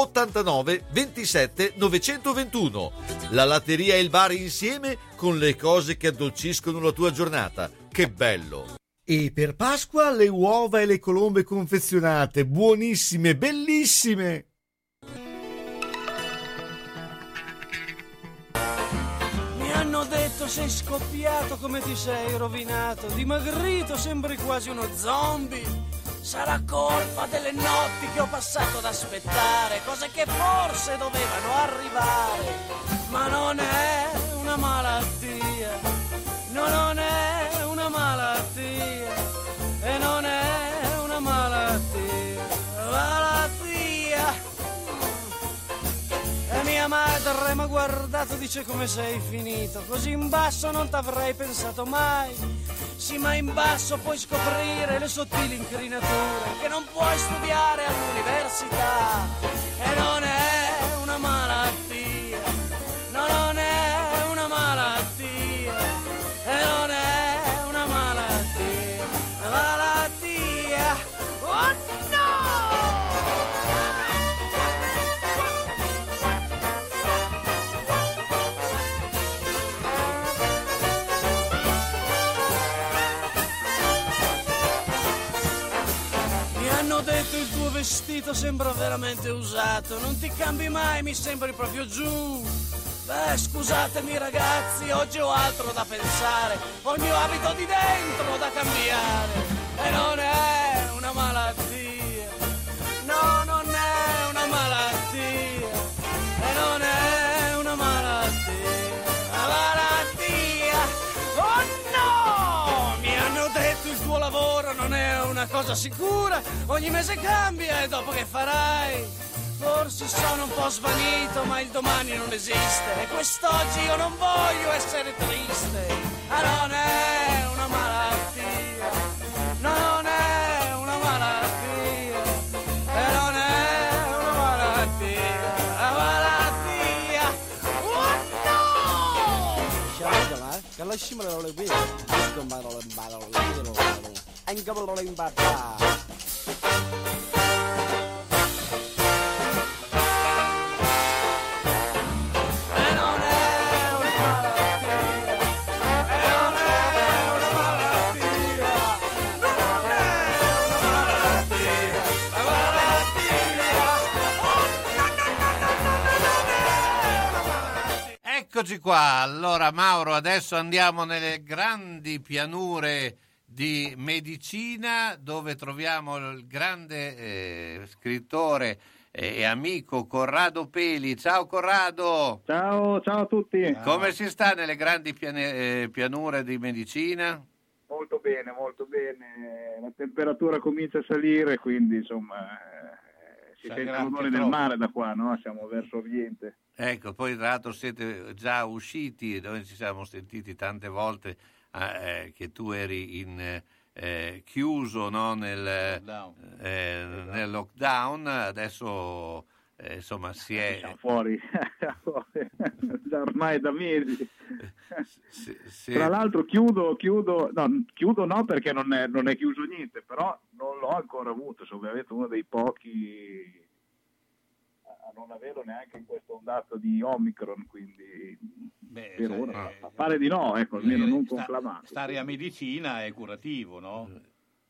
89 27 921. La latteria e il bar insieme con le cose che addolciscono la tua giornata. Che bello! E per Pasqua le uova e le colombe confezionate, buonissime, bellissime! Mi hanno detto sei scoppiato come ti sei rovinato, dimagrito, sembri quasi uno zombie. Sarà colpa delle notti che ho passato ad aspettare, cose che forse dovevano arrivare, ma non è una malattia, no non è una malattia, e non è una malattia, malattia. E mia madre mi ha guardato, dice come sei finito, così in basso non t'avrei pensato mai. Sì, ma in basso puoi scoprire le sottili incrinature che non puoi studiare all'università. Vestito sembra veramente usato, non ti cambi mai, mi sembri proprio giù. Beh, scusatemi ragazzi, oggi ho altro da pensare, ho il mio abito di dentro da cambiare. E non è lavoro non è una cosa sicura, ogni mese cambia e dopo che farai? Forse sono un po' svanito, ma il domani non esiste. E quest'oggi io non voglio essere triste. Ah, non è una malattia. No, non è una malattia. E non è una malattia. Una malattia. Oh no! Şarkılar, kalaşımlar oluyor bir. Diskumlar oluyor, oluyor, bar Eccoci qua, allora Mauro, adesso andiamo nelle grandi pianure di medicina dove troviamo il grande eh, scrittore e amico Corrado Peli. Ciao Corrado! Ciao, ciao a tutti! Come si sta nelle grandi piane- eh, pianure di medicina? Molto bene, molto bene. La temperatura comincia a salire, quindi insomma eh, si sente l'odore del mare da qua, no? Siamo verso oriente. Ecco, poi tra l'altro siete già usciti, noi ci siamo sentiti tante volte eh, che tu eri in, eh, chiuso no, nel, eh, nel lockdown, adesso eh, insomma si è... Siamo fuori, ormai da mesi. si- Tra l'altro chiudo, chiudo, no, chiudo no perché non è, non è chiuso niente, però non l'ho ancora avuto, sono veramente uno dei pochi a non averlo neanche in questa ondata di Omicron, quindi per ora pare di no, ecco, almeno non sta- conclamato. Stare a medicina è curativo, no?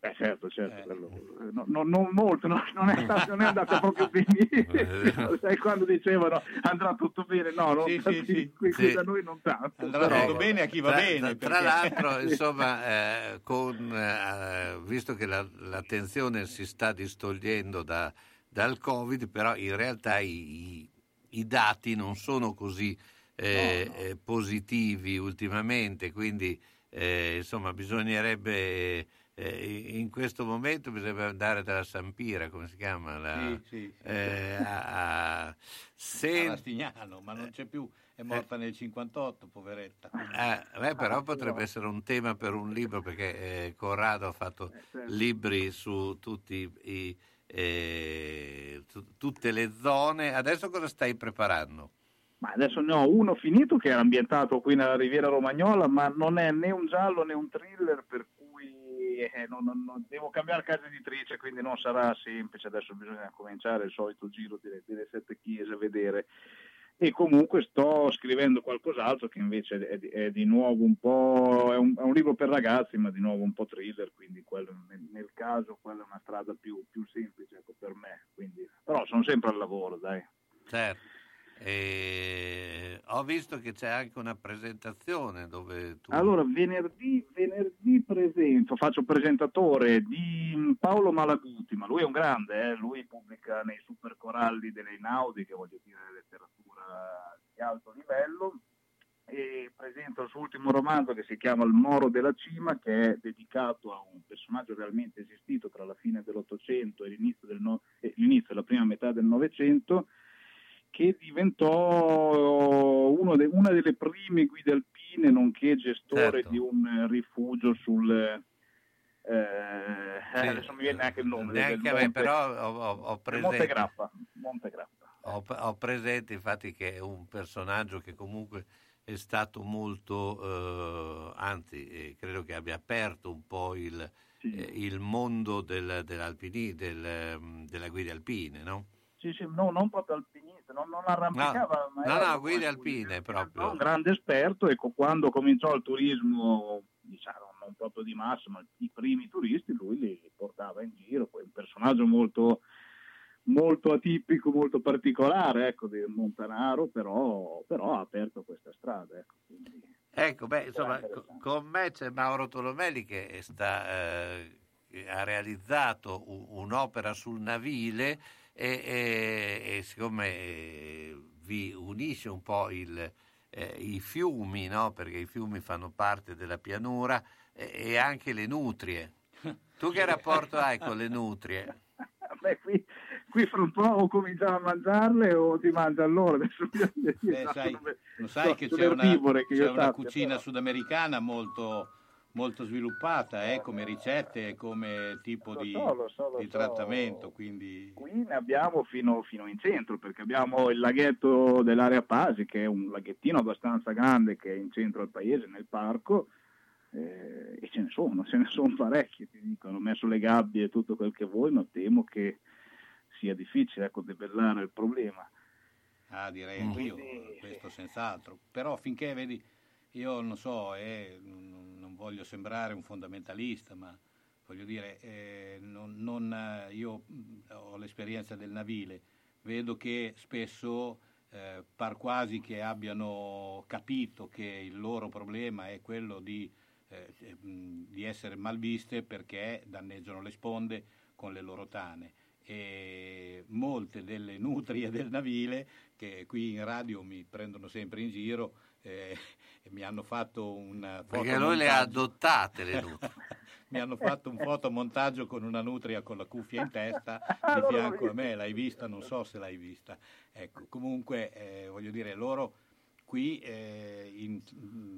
Eh, certo, certo, quello- no, no, non molto, no, non, è stato- non è andata proprio benissimo, sai quando dicevano andrà tutto bene, no, non Sì, sì, sì. qui, qui Sì. da noi non tanto. Andrà però- tutto bene a chi va tra, bene. Tra, perché- l'altro, insomma, eh, con, eh, visto che la- l'attenzione si sta distogliendo da- dal Covid, però in realtà i, i- i dati non sono così eh, eh, positivi ultimamente, quindi eh, insomma bisognerebbe eh, in questo momento bisognerebbe andare dalla Sampira, come si chiama? La, Sì, sì, sì. eh, a, a- se- a Rastignano, ma non c'è più, è morta nel 58, poveretta. Eh, beh, però potrebbe essere un tema per un libro perché eh, Corrado ha fatto libri su tutti i, eh, tu- tutte le zone. Adesso cosa stai preparando? Ma adesso ne ho uno finito che era ambientato qui nella Riviera Romagnola, ma non è né un giallo né un thriller, per cui eh, non- non- non- devo cambiare casa editrice, quindi non sarà semplice. Adesso bisogna cominciare il solito giro delle, delle sette chiese a vedere. E comunque sto scrivendo qualcos'altro che invece è, di- è di nuovo un po'. È un, è un libro per ragazzi, ma di nuovo un po' thriller, quindi quello, nel, nel caso quella è una strada più, più semplice ecco, per me. Quindi, però sono sempre al lavoro, dai. Certo. Eh, ho visto che c'è anche una presentazione dove tu... Allora, venerdì, venerdì presento, faccio presentatore di mm, Paolo Malaguti, ma lui è un grande, eh, lui pubblica nei super coralli delle Inaudi, che voglio dire letteratura di alto livello, e presento il suo ultimo romanzo che si chiama Il Moro della Cima, che è dedicato a un personaggio realmente esistito tra la fine dell'Ottocento e l'inizio, del no- e l'inizio e la prima metà del Novecento, che diventò uno de- una delle prime guide alpine, nonché gestore Certo. di un rifugio sul... eh, eh, Sì. adesso mi viene anche il nome. Neanche a me, però ho, ho- presente... Monte Grappa. Monte Grappa. Ho, ho presente infatti che è un personaggio che comunque è stato molto, eh, anzi eh, credo che abbia aperto un po' il, eh, il mondo del, del, ehm, della guida alpine, no? Sì, sì, no, non proprio alpinista, non, non arrampicava, ma No, era no, guide alpine proprio. un grande esperto. Ecco, quando cominciò il turismo, diciamo, non proprio di massa, ma i primi turisti, lui li portava in giro. Poi un personaggio molto, molto atipico, molto particolare, ecco, di Montanaro, però, però ha aperto questa strada. Ecco, Ecco, beh, insomma, co- con me c'è Mauro Tolomelli che sta, eh, ha realizzato un'opera sul navile e, e- e siccome eh, vi unisce un po' il, eh, i fiumi, no? perché i fiumi fanno parte della pianura e, e anche le nutrie. Tu che rapporto hai con le nutrie? Beh, qui, qui fra un po' o cominciamo a mangiarle o ti mangiano loro. Adesso Eh, no, sai, lo sai sono- che c'è una, che c'è una cucina però. sudamericana molto, molto sviluppata eh, come ricette e come tipo Lo di, so, lo so, lo di so. trattamento. Quindi Qui ne abbiamo fino, fino in centro perché abbiamo il laghetto dell'area Pasi che è un laghettino abbastanza grande che è in centro al paese, nel parco. eh, e ce ne sono, ce ne sono parecchi, ti dico, hanno messo le gabbie e tutto quel che vuoi, ma temo che sia difficile ecco, debellare il problema. Ah, direi Mm. anch'io, questo senz'altro. Però finché, vedi, io non so, eh, non, voglio sembrare un fondamentalista, ma voglio dire, eh, non- non, eh, io mh, ho l'esperienza del navile, vedo che spesso eh, par quasi che abbiano capito che il loro problema è quello di, eh, mh, di essere malviste perché danneggiano le sponde con le loro tane. E molte delle nutrie del navile che qui in radio mi prendono sempre in giro eh, e mi hanno fatto un Perché lui le ha fotomontaggio. adottate le nutrie. mi hanno fatto un fotomontaggio con una nutria con la cuffia in testa Ah, di fianco a me, l'hai vista? Non so se l'hai vista. Ecco, comunque eh, voglio dire, loro qui eh, in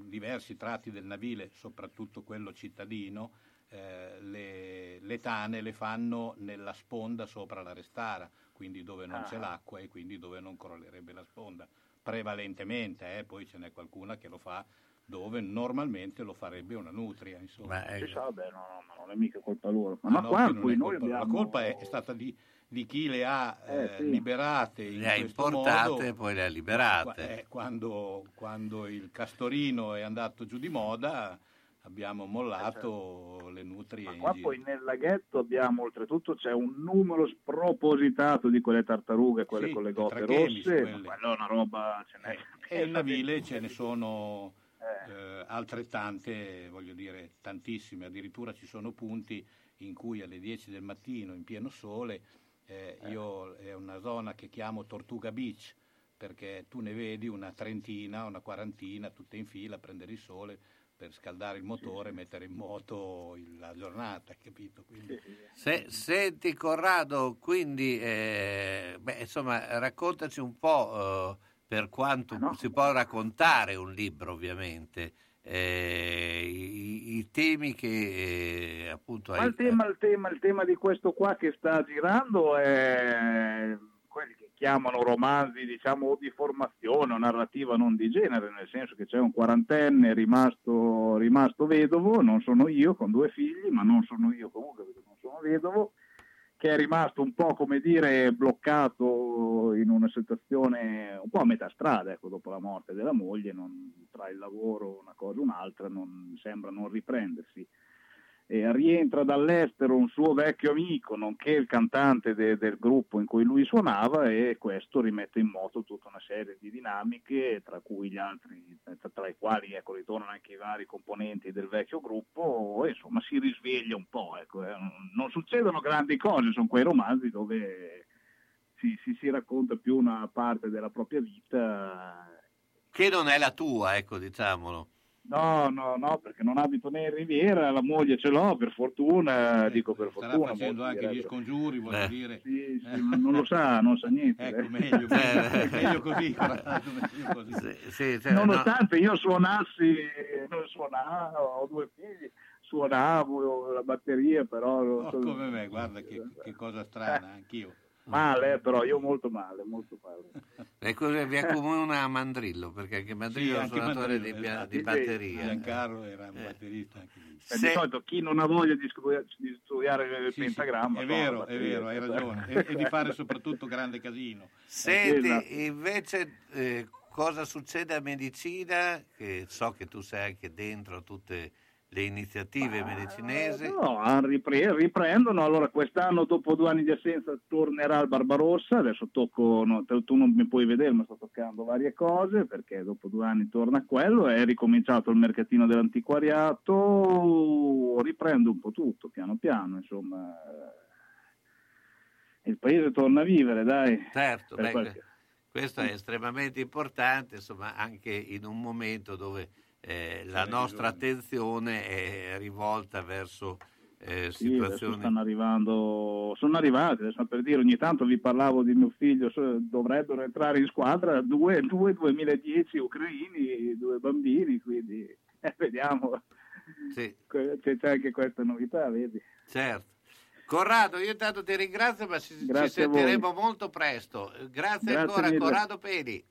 diversi tratti del navile, soprattutto quello cittadino, eh, le, le tane le fanno nella sponda sopra la restara, quindi dove non c'è Ah. l'acqua e quindi dove non crollerebbe la sponda. Prevalentemente, eh, poi ce n'è qualcuna che lo fa dove normalmente lo farebbe una nutria, insomma. Sì, sì, vabbè, no, no, ma non è mica colpa loro. Ma, Ah, no, no, qua che non qui è noi colpa- abbiamo... La colpa è, è stata di, di chi le ha Eh, eh, sì. liberate in Le ha importate e poi le ha Qua- liberate. eh, quando, quando il castorino è andato giù di moda abbiamo mollato le nutrie in Eh, certo. Qua poi nel laghetto abbiamo oltretutto c'è un numero spropositato di quelle tartarughe, quelle Sì, con le gote rosse, ma quella è una roba, ce n'è. E il navile ce ne sono eh, altrettante, voglio dire, tantissime, addirittura ci sono punti in cui alle 10 del mattino, in pieno sole, eh, io è una zona che chiamo Tortuga Beach, perché tu ne vedi una trentina, una quarantina, tutte in fila a prendere il sole per scaldare il motore e mettere in moto la giornata, capito? Quindi, Se- senti Corrado, quindi eh, beh, insomma, raccontaci un po' eh, per quanto si può raccontare un libro, ovviamente, eh, i, i temi che eh, appunto Ma hai, il tema, il, tema, il tema di questo qua che sta girando è chiamano romanzi, diciamo, di formazione o narrativa non di genere, nel senso che c'è un quarantenne rimasto, rimasto vedovo, non sono io con due figli, ma non sono io comunque perché non sono vedovo, che è rimasto un po' come dire bloccato in una situazione un po' a metà strada, ecco, dopo la morte della moglie, non- tra il lavoro, una cosa o un'altra, non, sembra non riprendersi. E rientra dall'estero un suo vecchio amico, nonché il cantante de- del gruppo in cui lui suonava, e questo rimette in moto tutta una serie di dinamiche, tra cui gli altri, tra, i quali ecco, ritornano anche i vari componenti del vecchio gruppo, e insomma si risveglia un po'. Ecco, eh. Non succedono grandi cose, sono quei romanzi dove si, si- si racconta più una parte della propria vita. che non è la tua, ecco, diciamolo. No, no, no, perché non abito né in Riviera, la moglie ce l'ho, per fortuna, dico per fortuna. facendo molti anche gli direbbero. scongiuri, voglio Eh. dire. Sì, sì, ma non lo sa, non sa niente. Ecco, eh. meglio, meglio, Eh. così, Corrado, meglio così. Sì, sì, cioè, no, Nonostante io suonassi, non suonavo, ho due figli, suonavo la batteria, però... Oh, come me, guarda che, che cosa strana, anch'io. Male, eh, però io molto male, molto male. E vi accomuna a Mandrillo, perché anche Mandrillo è un suonatore Mandrillo, di, esatto. di Sì, batteria. Giancarlo era un batterista anche lui. Eh, Di solito chi non ha voglia di, studia- di studiare il Sì, sì, pentagramma... è suona la vero, è vero, hai ragione. E, e di fare soprattutto grande casino. Senti, Esatto. invece, eh, cosa succede a medicina? Che so che tu sei anche dentro tutte le iniziative medicinesi. No, ripre- riprendono. Allora, quest'anno, dopo due anni di assenza, tornerà il Barbarossa. Adesso tocco, no, tu non mi puoi vedere, ma sto toccando varie cose perché dopo due anni torna quello. È ricominciato il mercatino dell'antiquariato. Riprendo un po' tutto, piano piano, insomma. Il paese torna a vivere, dai. Certo, beh, qualche- questo è estremamente importante, insomma, anche in un momento dove eh, la nostra attenzione è rivolta verso eh, Sì, situazioni... stanno arrivando, sono arrivati, adesso per dire, ogni tanto vi parlavo di mio figlio, dovrebbero entrare in squadra due, due 2010 ucraini, due bambini, quindi eh, vediamo, Sì, c'è, c'è anche questa novità, vedi. certo. Corrado, io intanto ti ringrazio, ma ci, ci sentiremo molto presto. Grazie, Grazie ancora, mille. Corrado Peli.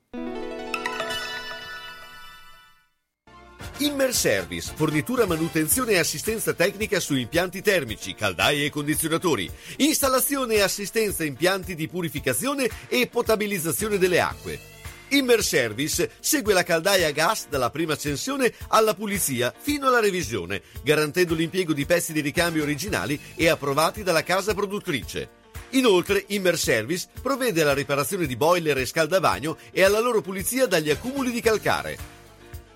Immer Service, fornitura, manutenzione e assistenza tecnica su impianti termici, caldaie e condizionatori, installazione e assistenza impianti di purificazione e potabilizzazione delle acque. Immer Service segue la caldaia a gas dalla prima accensione alla pulizia fino alla revisione, garantendo l'impiego di pezzi di ricambio originali e approvati dalla casa produttrice. Inoltre, Immer Service provvede alla riparazione di boiler e scaldabagno e alla loro pulizia dagli accumuli di calcare.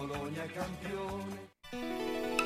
Bologna campione.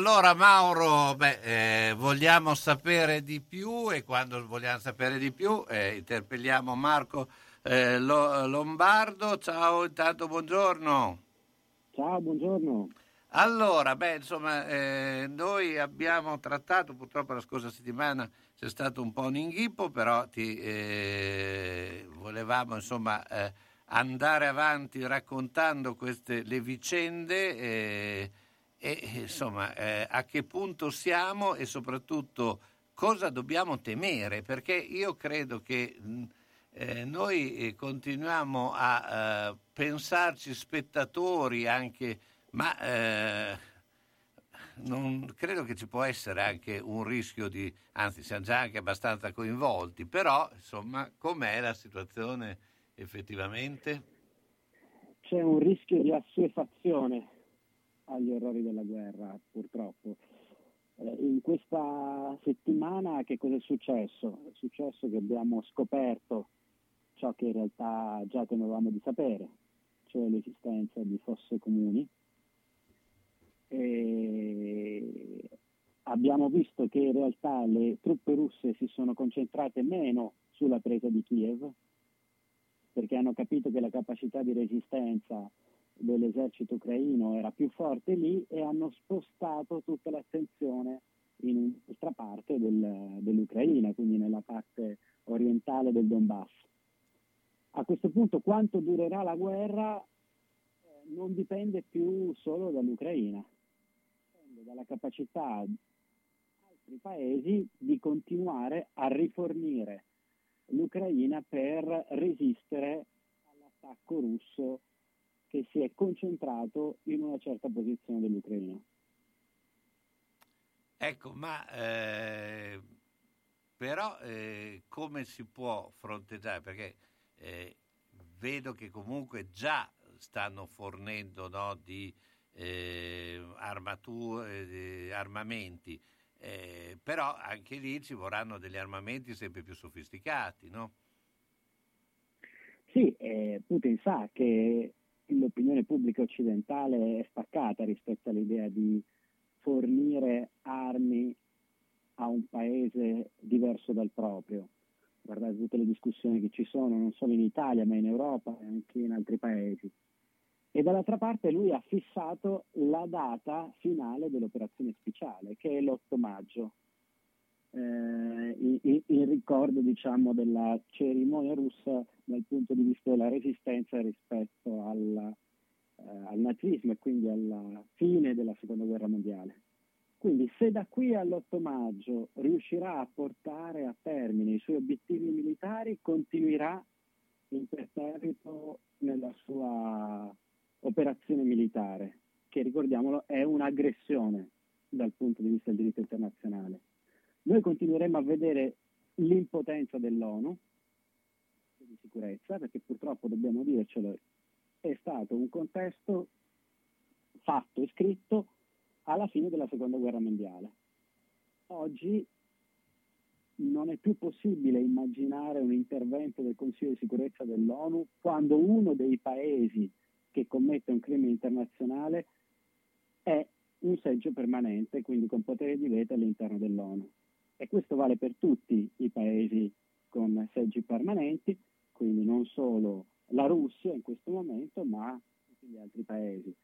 Allora, Mauro, beh, eh, vogliamo sapere di più e quando vogliamo sapere di più eh, interpelliamo Marco eh, Lo- Lombardo. Ciao, intanto buongiorno. Ciao, buongiorno. Allora, beh, insomma, eh, noi abbiamo trattato, purtroppo la scorsa settimana c'è stato un po' un inghippo, però ti eh, volevamo insomma eh, andare avanti raccontando queste le vicende eh, e insomma eh, a che punto siamo e soprattutto cosa dobbiamo temere, perché io credo che mh, eh, noi eh, continuiamo a eh, pensarci spettatori anche, ma eh, non, credo che ci può essere anche un rischio di, anzi siamo già anche abbastanza coinvolti, però insomma com'è la situazione effettivamente? C'è un rischio di assuefazione agli orrori della guerra, purtroppo. Eh, In questa settimana che cosa è successo? È successo che abbiamo scoperto ciò che in realtà già temevamo di sapere, cioè l'esistenza di fosse comuni. E abbiamo visto che in realtà le truppe russe si sono concentrate meno sulla presa di Kiev, perché hanno capito che la capacità di resistenza dell'esercito ucraino era più forte lì e hanno spostato tutta l'attenzione in un'altra parte del- dell'Ucraina, quindi nella parte orientale del Donbass. A questo punto quanto durerà la guerra eh, non dipende più solo dall'Ucraina, dipende dalla capacità di altri paesi di continuare a rifornire l'Ucraina per resistere all'attacco russo che si è concentrato in una certa posizione dell'Ucraina. Ecco, ma eh, però eh, come si può fronteggiare? Perché eh, vedo che comunque già stanno fornendo no, di eh, armature, armamenti, eh, però anche lì ci vorranno degli armamenti sempre più sofisticati, no? Sì, eh, Putin sa che l'opinione pubblica occidentale è spaccata rispetto all'idea di fornire armi a un paese diverso dal proprio. Guardate tutte le discussioni che ci sono, non solo in Italia, ma in Europa e anche in altri paesi. E dall'altra parte lui ha fissato la data finale dell'operazione speciale, che è l'8 maggio, eh, in, in- in ricordo diciamo, della cerimonia russa dal punto di vista della resistenza rispetto alla- eh, al nazismo e quindi alla fine della seconda guerra mondiale. Quindi se da qui all'8 maggio riuscirà a portare a termine i suoi obiettivi militari, continuerà imperterrito nella sua operazione militare, che ricordiamolo è un'aggressione dal punto di vista del diritto internazionale. Noi continueremo a vedere l'impotenza dell'ONU di sicurezza, perché purtroppo dobbiamo dircelo, è stato un contesto fatto e scritto alla fine della seconda guerra mondiale. Oggi non è più possibile immaginare un intervento del Consiglio di sicurezza dell'ONU quando uno dei paesi che commette un crimine internazionale è un seggio permanente, quindi con potere di veto all'interno dell'ONU. E questo vale per tutti i paesi con seggi permanenti, quindi non solo la Russia in questo momento, ma tutti gli altri paesi.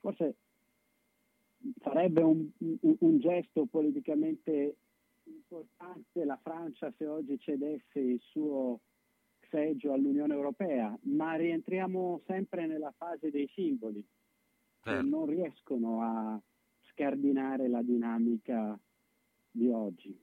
Forse sarebbe un, un- un gesto politicamente importante la Francia se oggi cedesse il suo seggio all'Unione Europea, ma rientriamo sempre nella fase dei simboli che non riescono a scardinare la dinamica di oggi.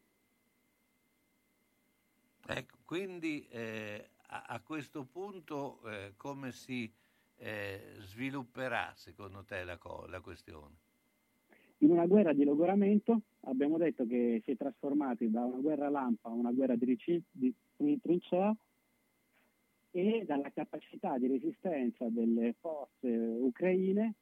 Ecco, quindi eh, a, a questo punto eh, come si eh, svilupperà secondo te la, la questione? In una guerra di logoramento abbiamo detto che si è trasformati da una guerra lampa a una guerra di, rici- di- di trincea e dalla capacità di resistenza delle forze ucraine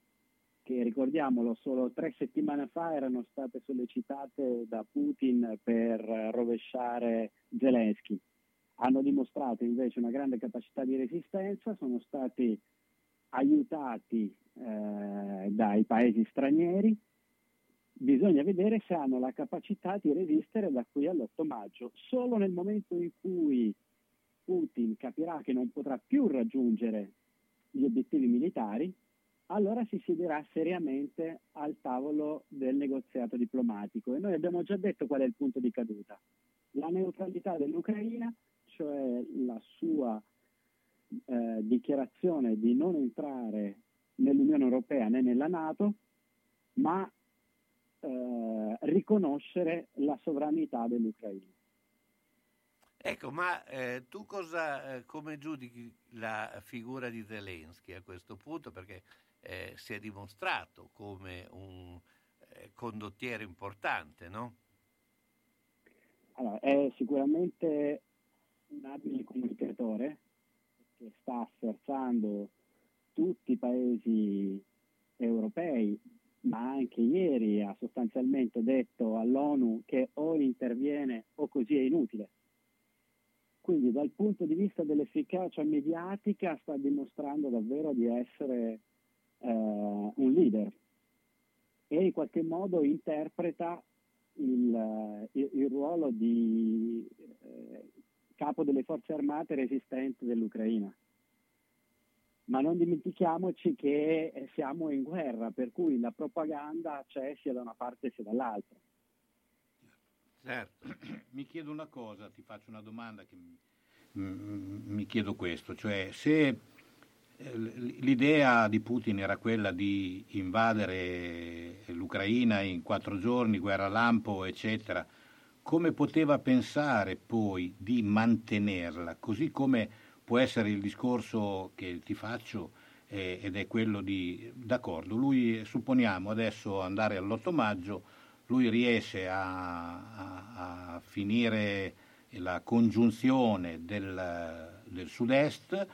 che ricordiamolo solo tre settimane fa erano state sollecitate da Putin per rovesciare Zelensky. Hanno dimostrato invece una grande capacità di resistenza, sono stati aiutati eh, dai paesi stranieri, bisogna vedere se hanno la capacità di resistere da qui all'8 maggio. Solo nel momento in cui Putin capirà che non potrà più raggiungere gli obiettivi militari, allora si siederà seriamente al tavolo del negoziato diplomatico. E noi abbiamo già detto qual è il punto di caduta. La neutralità dell'Ucraina, cioè la sua eh, dichiarazione di non entrare nell'Unione Europea né nella Nato, ma eh, riconoscere la sovranità dell'Ucraina. Ecco, ma eh, tu cosa, eh, come giudichi la figura di Zelensky a questo punto? Perché eh, si è dimostrato come un eh, condottiere importante, no? Allora, è sicuramente un abile comunicatore che sta sforzando tutti i paesi europei, ma anche ieri ha sostanzialmente detto all'ONU che o interviene o così è inutile. Quindi dal punto di vista dell'efficacia mediatica sta dimostrando davvero di essere eh, un leader e in qualche modo interpreta il, il, il ruolo di eh, capo delle forze armate resistenti dell'Ucraina. Ma non dimentichiamoci che siamo in guerra, per cui la propaganda c'è sia da una parte sia dall'altra. Certo. Mi chiedo una cosa, ti faccio una domanda che mi, mi chiedo questo, cioè se l'idea di Putin era quella di invadere l'Ucraina in quattro giorni, guerra lampo, eccetera, come poteva pensare poi di mantenerla, così come può essere il discorso che ti faccio eh, ed è quello di, d'accordo, lui supponiamo adesso andare all'8 maggio, lui riesce a, a, a finire la congiunzione del, del sud-est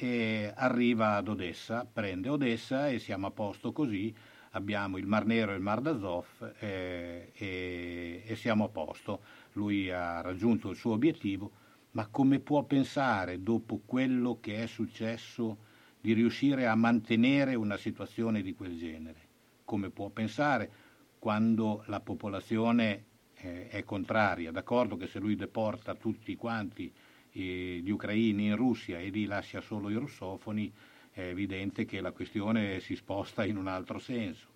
e arriva ad Odessa, prende Odessa e siamo a posto così, abbiamo il Mar Nero e il Mar d'Azov eh, e, e siamo a posto. Lui ha raggiunto il suo obiettivo, ma come può pensare, dopo quello che è successo, di riuscire a mantenere una situazione di quel genere? Come può pensare quando la popolazione eh, è contraria? D'accordo che se lui deporta tutti quanti gli ucraini in Russia e lì lascia solo i russofoni, è evidente che la questione si sposta in un altro senso.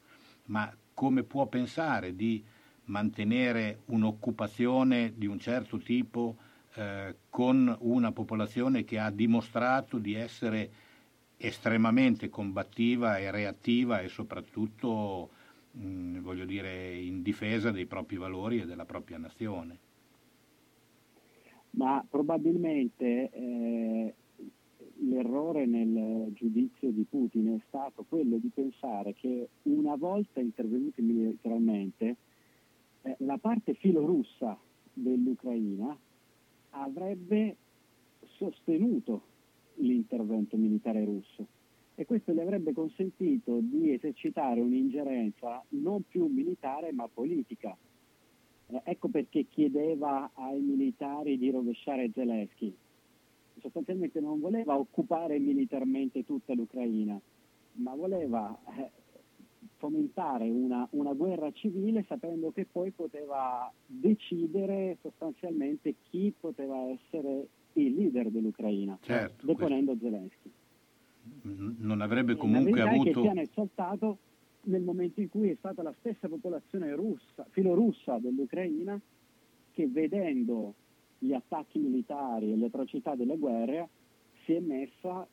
Ma come può pensare di mantenere un'occupazione di un certo tipo eh, con una popolazione che ha dimostrato di essere estremamente combattiva e reattiva e soprattutto mh, voglio dire in difesa dei propri valori e della propria nazione. Ma probabilmente eh, l'errore nel giudizio di Putin è stato quello di pensare che una volta intervenuti militarmente eh, la parte filorussa dell'Ucraina avrebbe sostenuto l'intervento militare russo e questo le avrebbe consentito di esercitare un'ingerenza non più militare ma politica. Eh, ecco perché chiedeva ai militari di rovesciare Zelensky. Sostanzialmente non voleva occupare militarmente tutta l'Ucraina, ma voleva eh, fomentare una, una, guerra civile sapendo che poi poteva decidere sostanzialmente chi poteva essere il leader dell'Ucraina, certo, deponendo questo. Zelensky. Non avrebbe comunque avuto... che si è esaltato nel momento in cui è stata la stessa popolazione russa, filorussa dell'Ucraina che vedendo gli attacchi militari e le atrocità delle guerre si è messa a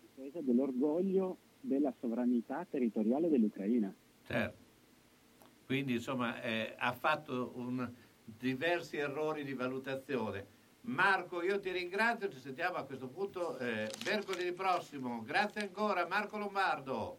difesa dell'orgoglio della sovranità territoriale dell'Ucraina. Certo. Quindi insomma eh, ha fatto un, diversi errori di valutazione. Marco, io ti ringrazio, ci sentiamo a questo punto eh, mercoledì prossimo. Grazie ancora, Marco Lombardo.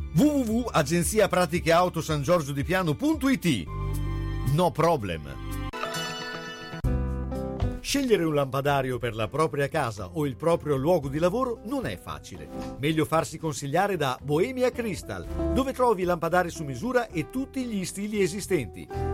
www.agenziapraticheautosangiorgiodipiano.it No problem. Scegliere un lampadario per la propria casa o il proprio luogo di lavoro non è facile. Meglio farsi consigliare da Bohemia Crystal, dove trovi lampadari su misura e tutti gli stili esistenti.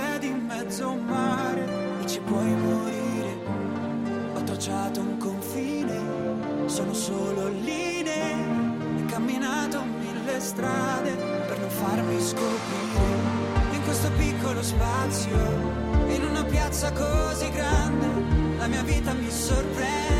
Sai che c'è di mezzo un mare e ci puoi morire. Ho tracciato un confine, sono solo linee. Ho camminato mille strade per non farmi scoprire. In questo piccolo spazio, in una piazza così grande, la mia vita mi sorprende,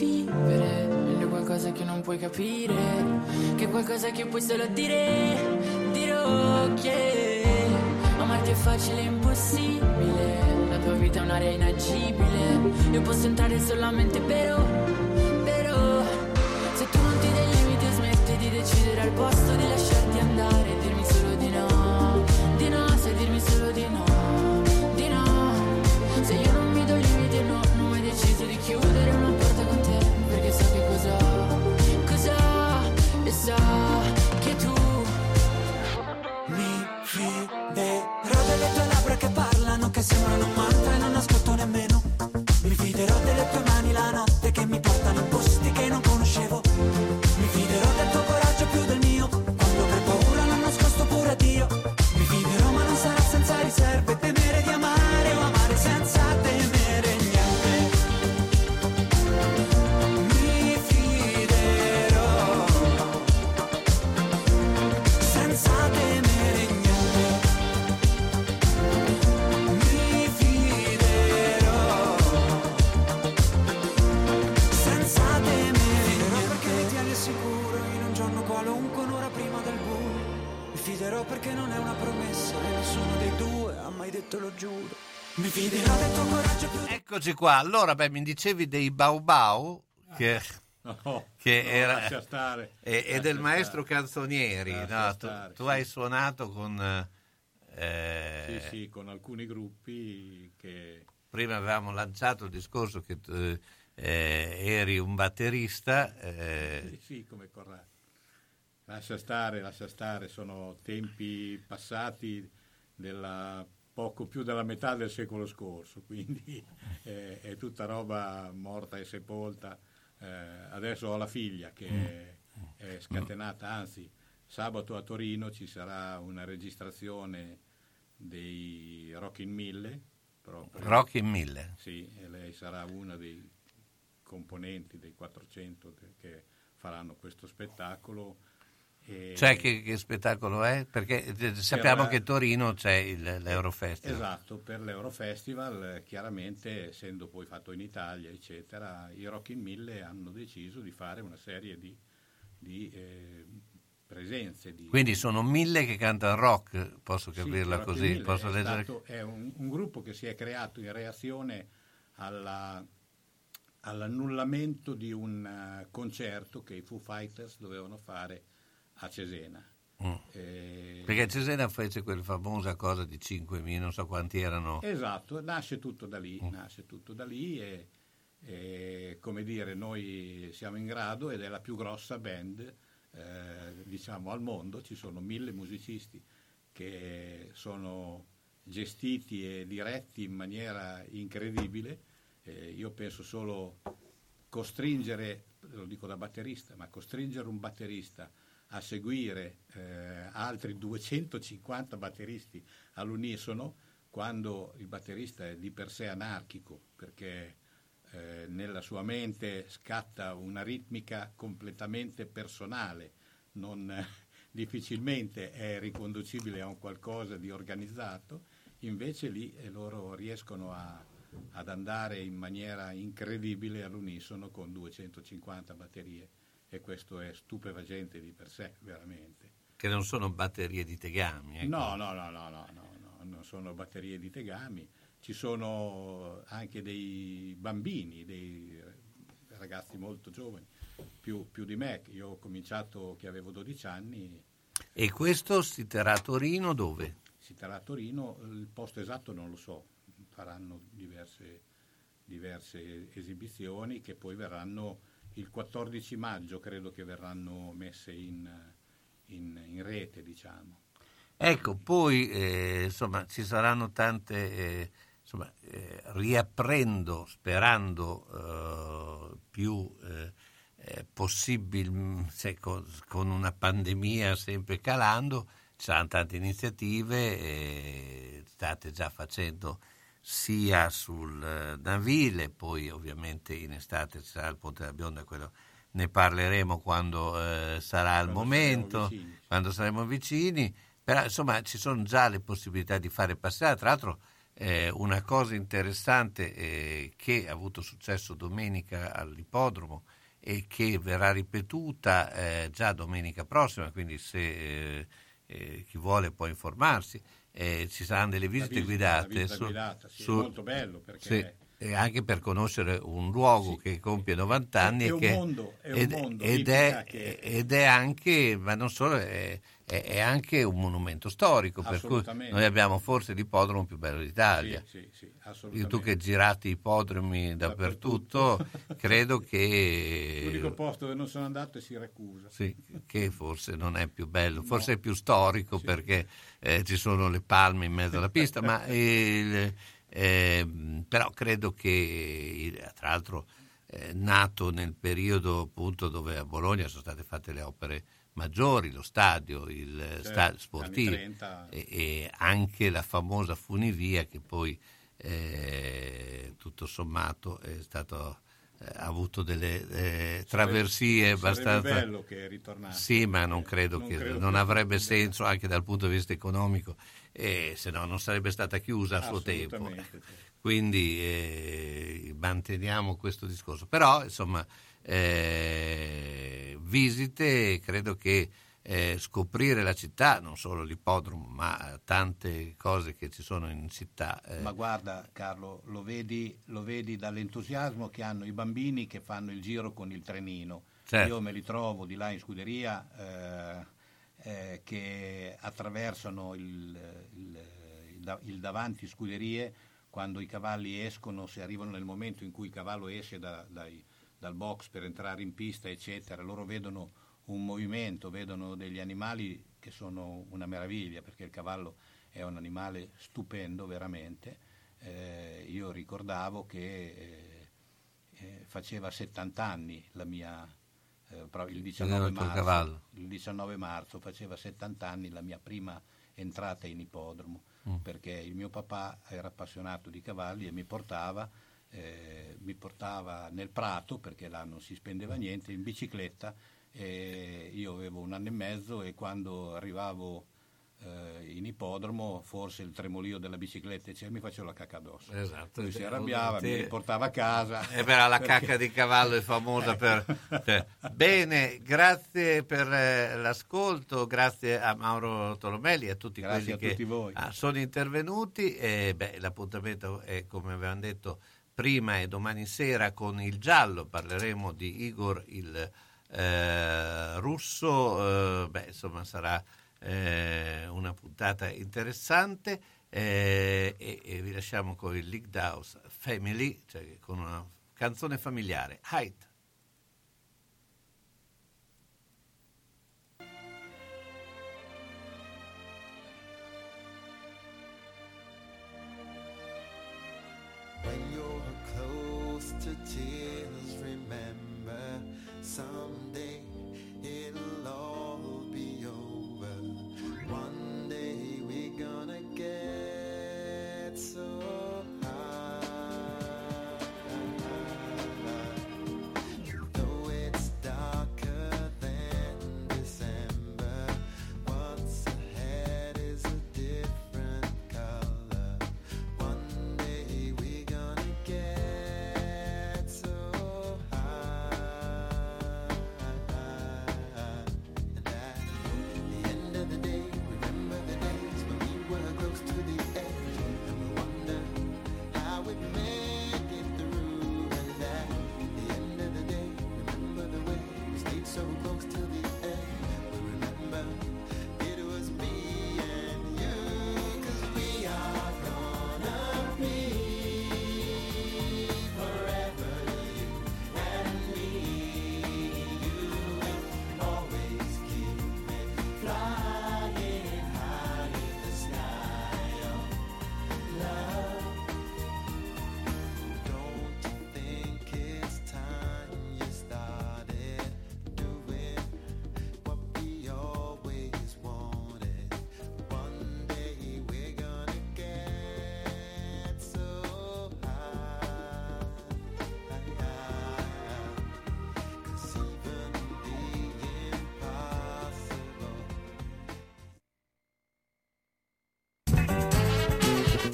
vivere. Meglio qualcosa che non puoi capire, che qualcosa che puoi solo dire. Dirò che amarti è facile e impossibile. La tua vita è un'area inagibile. Io posso entrare solamente però, però. Se tu non ti dai limiti e smetti di decidere al posto di lasciarti Eccoci qua. Allora, beh, mi dicevi dei Bau Bau che, No, che no, era stare, e, e del maestro stare. Canzonieri. No? Tu, stare, tu sì. hai suonato con eh, Sì, sì, con alcuni gruppi che... prima avevamo lanciato il discorso che tu, eh, eri un batterista. eh, Sì, sì, come Corrado. Lascia stare, lascia stare, sono tempi passati della poco più della metà del secolo scorso, quindi eh, è tutta roba morta e sepolta. Eh, adesso ho la figlia che è, è scatenata, anzi sabato a Torino ci sarà una registrazione dei Rock in Mille. proprio. Rock in Mille. Sì, e lei sarà una dei componenti dei 400 che, che faranno questo spettacolo. E- Cioè, che, che spettacolo è? Perché eh, sappiamo Per- che a Torino c'è il- l'Eurofestival. Esatto, per l'Eurofestival, eh, chiaramente essendo poi fatto in Italia, eccetera, i Rock in Mille hanno deciso di fare una serie di, di, eh, presenze. Di, Quindi sono mille che cantano rock, posso Sì, capirla in così? Posso è, leggere? stato- è un, un gruppo che si è creato in reazione alla- all'annullamento di un eh, concerto che i Foo Fighters dovevano fare a Cesena. Mm. Eh, Perché Cesena fece quella famosa cosa di 5.000, non so quanti erano. Esatto, nasce tutto da lì, nasce tutto da lì e, e, come dire, noi siamo in grado ed è la più grossa band eh, diciamo al mondo, ci sono mille musicisti che sono gestiti e diretti in maniera incredibile, Eh, io penso solo costringere, lo dico da batterista, ma costringere un batterista a seguire eh, altri 250 batteristi all'unisono quando il batterista è di per sé anarchico perché eh, nella sua mente scatta una ritmica completamente personale, non, difficilmente è riconducibile a un qualcosa di organizzato, invece lì eh, loro riescono a- ad andare in maniera incredibile all'unisono con 250 batterie e questo è stupefacente di per sé, veramente. Che non sono batterie di tegami. ecco. No, no, no, no, no, no, no, non sono batterie di tegami, ci sono anche dei bambini, dei ragazzi molto giovani, più, più di me, io ho cominciato che avevo 12 anni, E questo si terrà a Torino dove? si terrà a Torino, il posto esatto non lo so, faranno diverse, diverse esibizioni che poi verranno il 14 maggio, credo che verranno messe in, in- in rete, diciamo. Ecco, poi eh, insomma ci saranno tante, eh, insomma, eh, riaprendo, sperando eh, più eh, eh, possibile, se con, con una pandemia sempre calando, ci saranno tante iniziative, state già facendo sia sul eh, Navile, poi ovviamente in estate ci sarà il Ponte della Bionda, quello ne parleremo quando eh, sarà il Quando momento, saremo quando saremo vicini, però insomma ci sono già le possibilità di fare passare, tra l'altro eh, una cosa interessante eh, che ha avuto successo domenica all'ippodromo e che verrà ripetuta eh, già domenica prossima, quindi se eh, eh, chi vuole può informarsi, eh, ci saranno delle visite visita- guidate. visita guidata, sì, è molto bello perché- sì, e anche per conoscere un luogo che compie 90 anni È un che, mondo, è ed, mondo, ed è, ed è anche, ma non solo, è, è- è anche un monumento storico, per cui noi abbiamo forse l'ippodromo più bello d'Italia. Sì, sì, sì, tu che girati ippodromi dappertutto, credo che... L'unico posto dove non sono andato è Siracusa. Sì, che forse non è più bello, forse è più storico perché eh, ci sono le palme in mezzo alla pista, ma il- ehm, però credo che, tra l'altro, eh, nato nel periodo appunto dove a Bologna sono state fatte le opere maggiori, lo stadio, il Certo, stadio sportivo 30. e, e anche la famosa funivia che poi eh, tutto sommato è stato eh, ha avuto delle eh, traversie sarebbe abbastanza bello che ritornasse. sì ma non credo non che credo non che- avrebbe senso anche dal punto di vista economico e se no non sarebbe stata chiusa a suo tempo sì. quindi eh, manteniamo questo discorso però insomma eh, visite credo che eh, scoprire la città, non solo l'ippodromo, ma tante cose che ci sono in città. eh. Ma guarda Carlo, lo vedi, lo vedi dall'entusiasmo che hanno i bambini che fanno il giro con il trenino. Certo. Io me li trovo di là in scuderia eh, eh, che attraversano il, il- il il davanti scuderie quando i cavalli escono, se arrivano nel momento in cui il cavallo esce da- dai- dal box per entrare in pista, eccetera, loro vedono un movimento, vedono degli animali che sono una meraviglia, perché il cavallo è un animale stupendo veramente. Eh, io ricordavo che eh, eh, faceva 70 anni la mia, eh, il, 19 il tuo marzo, il 19 marzo faceva 70 anni la mia prima entrata in ippodromo, Mm. perché il mio papà era appassionato di cavalli e mi portava, eh, mi portava nel prato, perché là non si spendeva niente, in bicicletta. E io avevo un anno e mezzo e quando arrivavo eh, in ippodromo, forse il tremolio della bicicletta cioè, mi facevo la cacca addosso. Esatto, Lui si arrabbiava, sì. mi riportava a casa. E però la Perché- cacca di cavallo è famosa per... cioè, bene, grazie per eh, l'ascolto, grazie a Mauro Tolomelli e a tutti Grazie quelli a tutti che voi. ah, sono intervenuti. E, beh, l'appuntamento è, come avevamo detto prima, e domani sera con il giallo, parleremo di Igor il eh, russo, eh, beh, insomma sarà eh, una puntata interessante. eh, e, e vi lasciamo con il House Family, cioè con una canzone familiare. Height.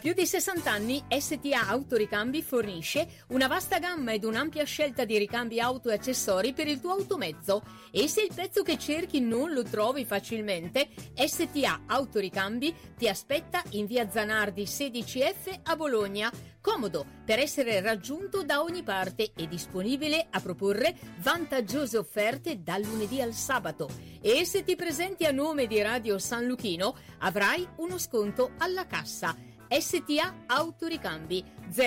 Più di 60 anni STA Autoricambi fornisce una vasta gamma ed un'ampia scelta di ricambi auto e accessori per il tuo automezzo e se il pezzo che cerchi non lo trovi facilmente, STA Autoricambi ti aspetta in via Zanardi 16F a Bologna, comodo per essere raggiunto da ogni parte e disponibile a proporre vantaggiose offerte dal lunedì al sabato. E se ti presenti a nome di Radio San Luchino avrai uno sconto alla cassa. STA Autoricambi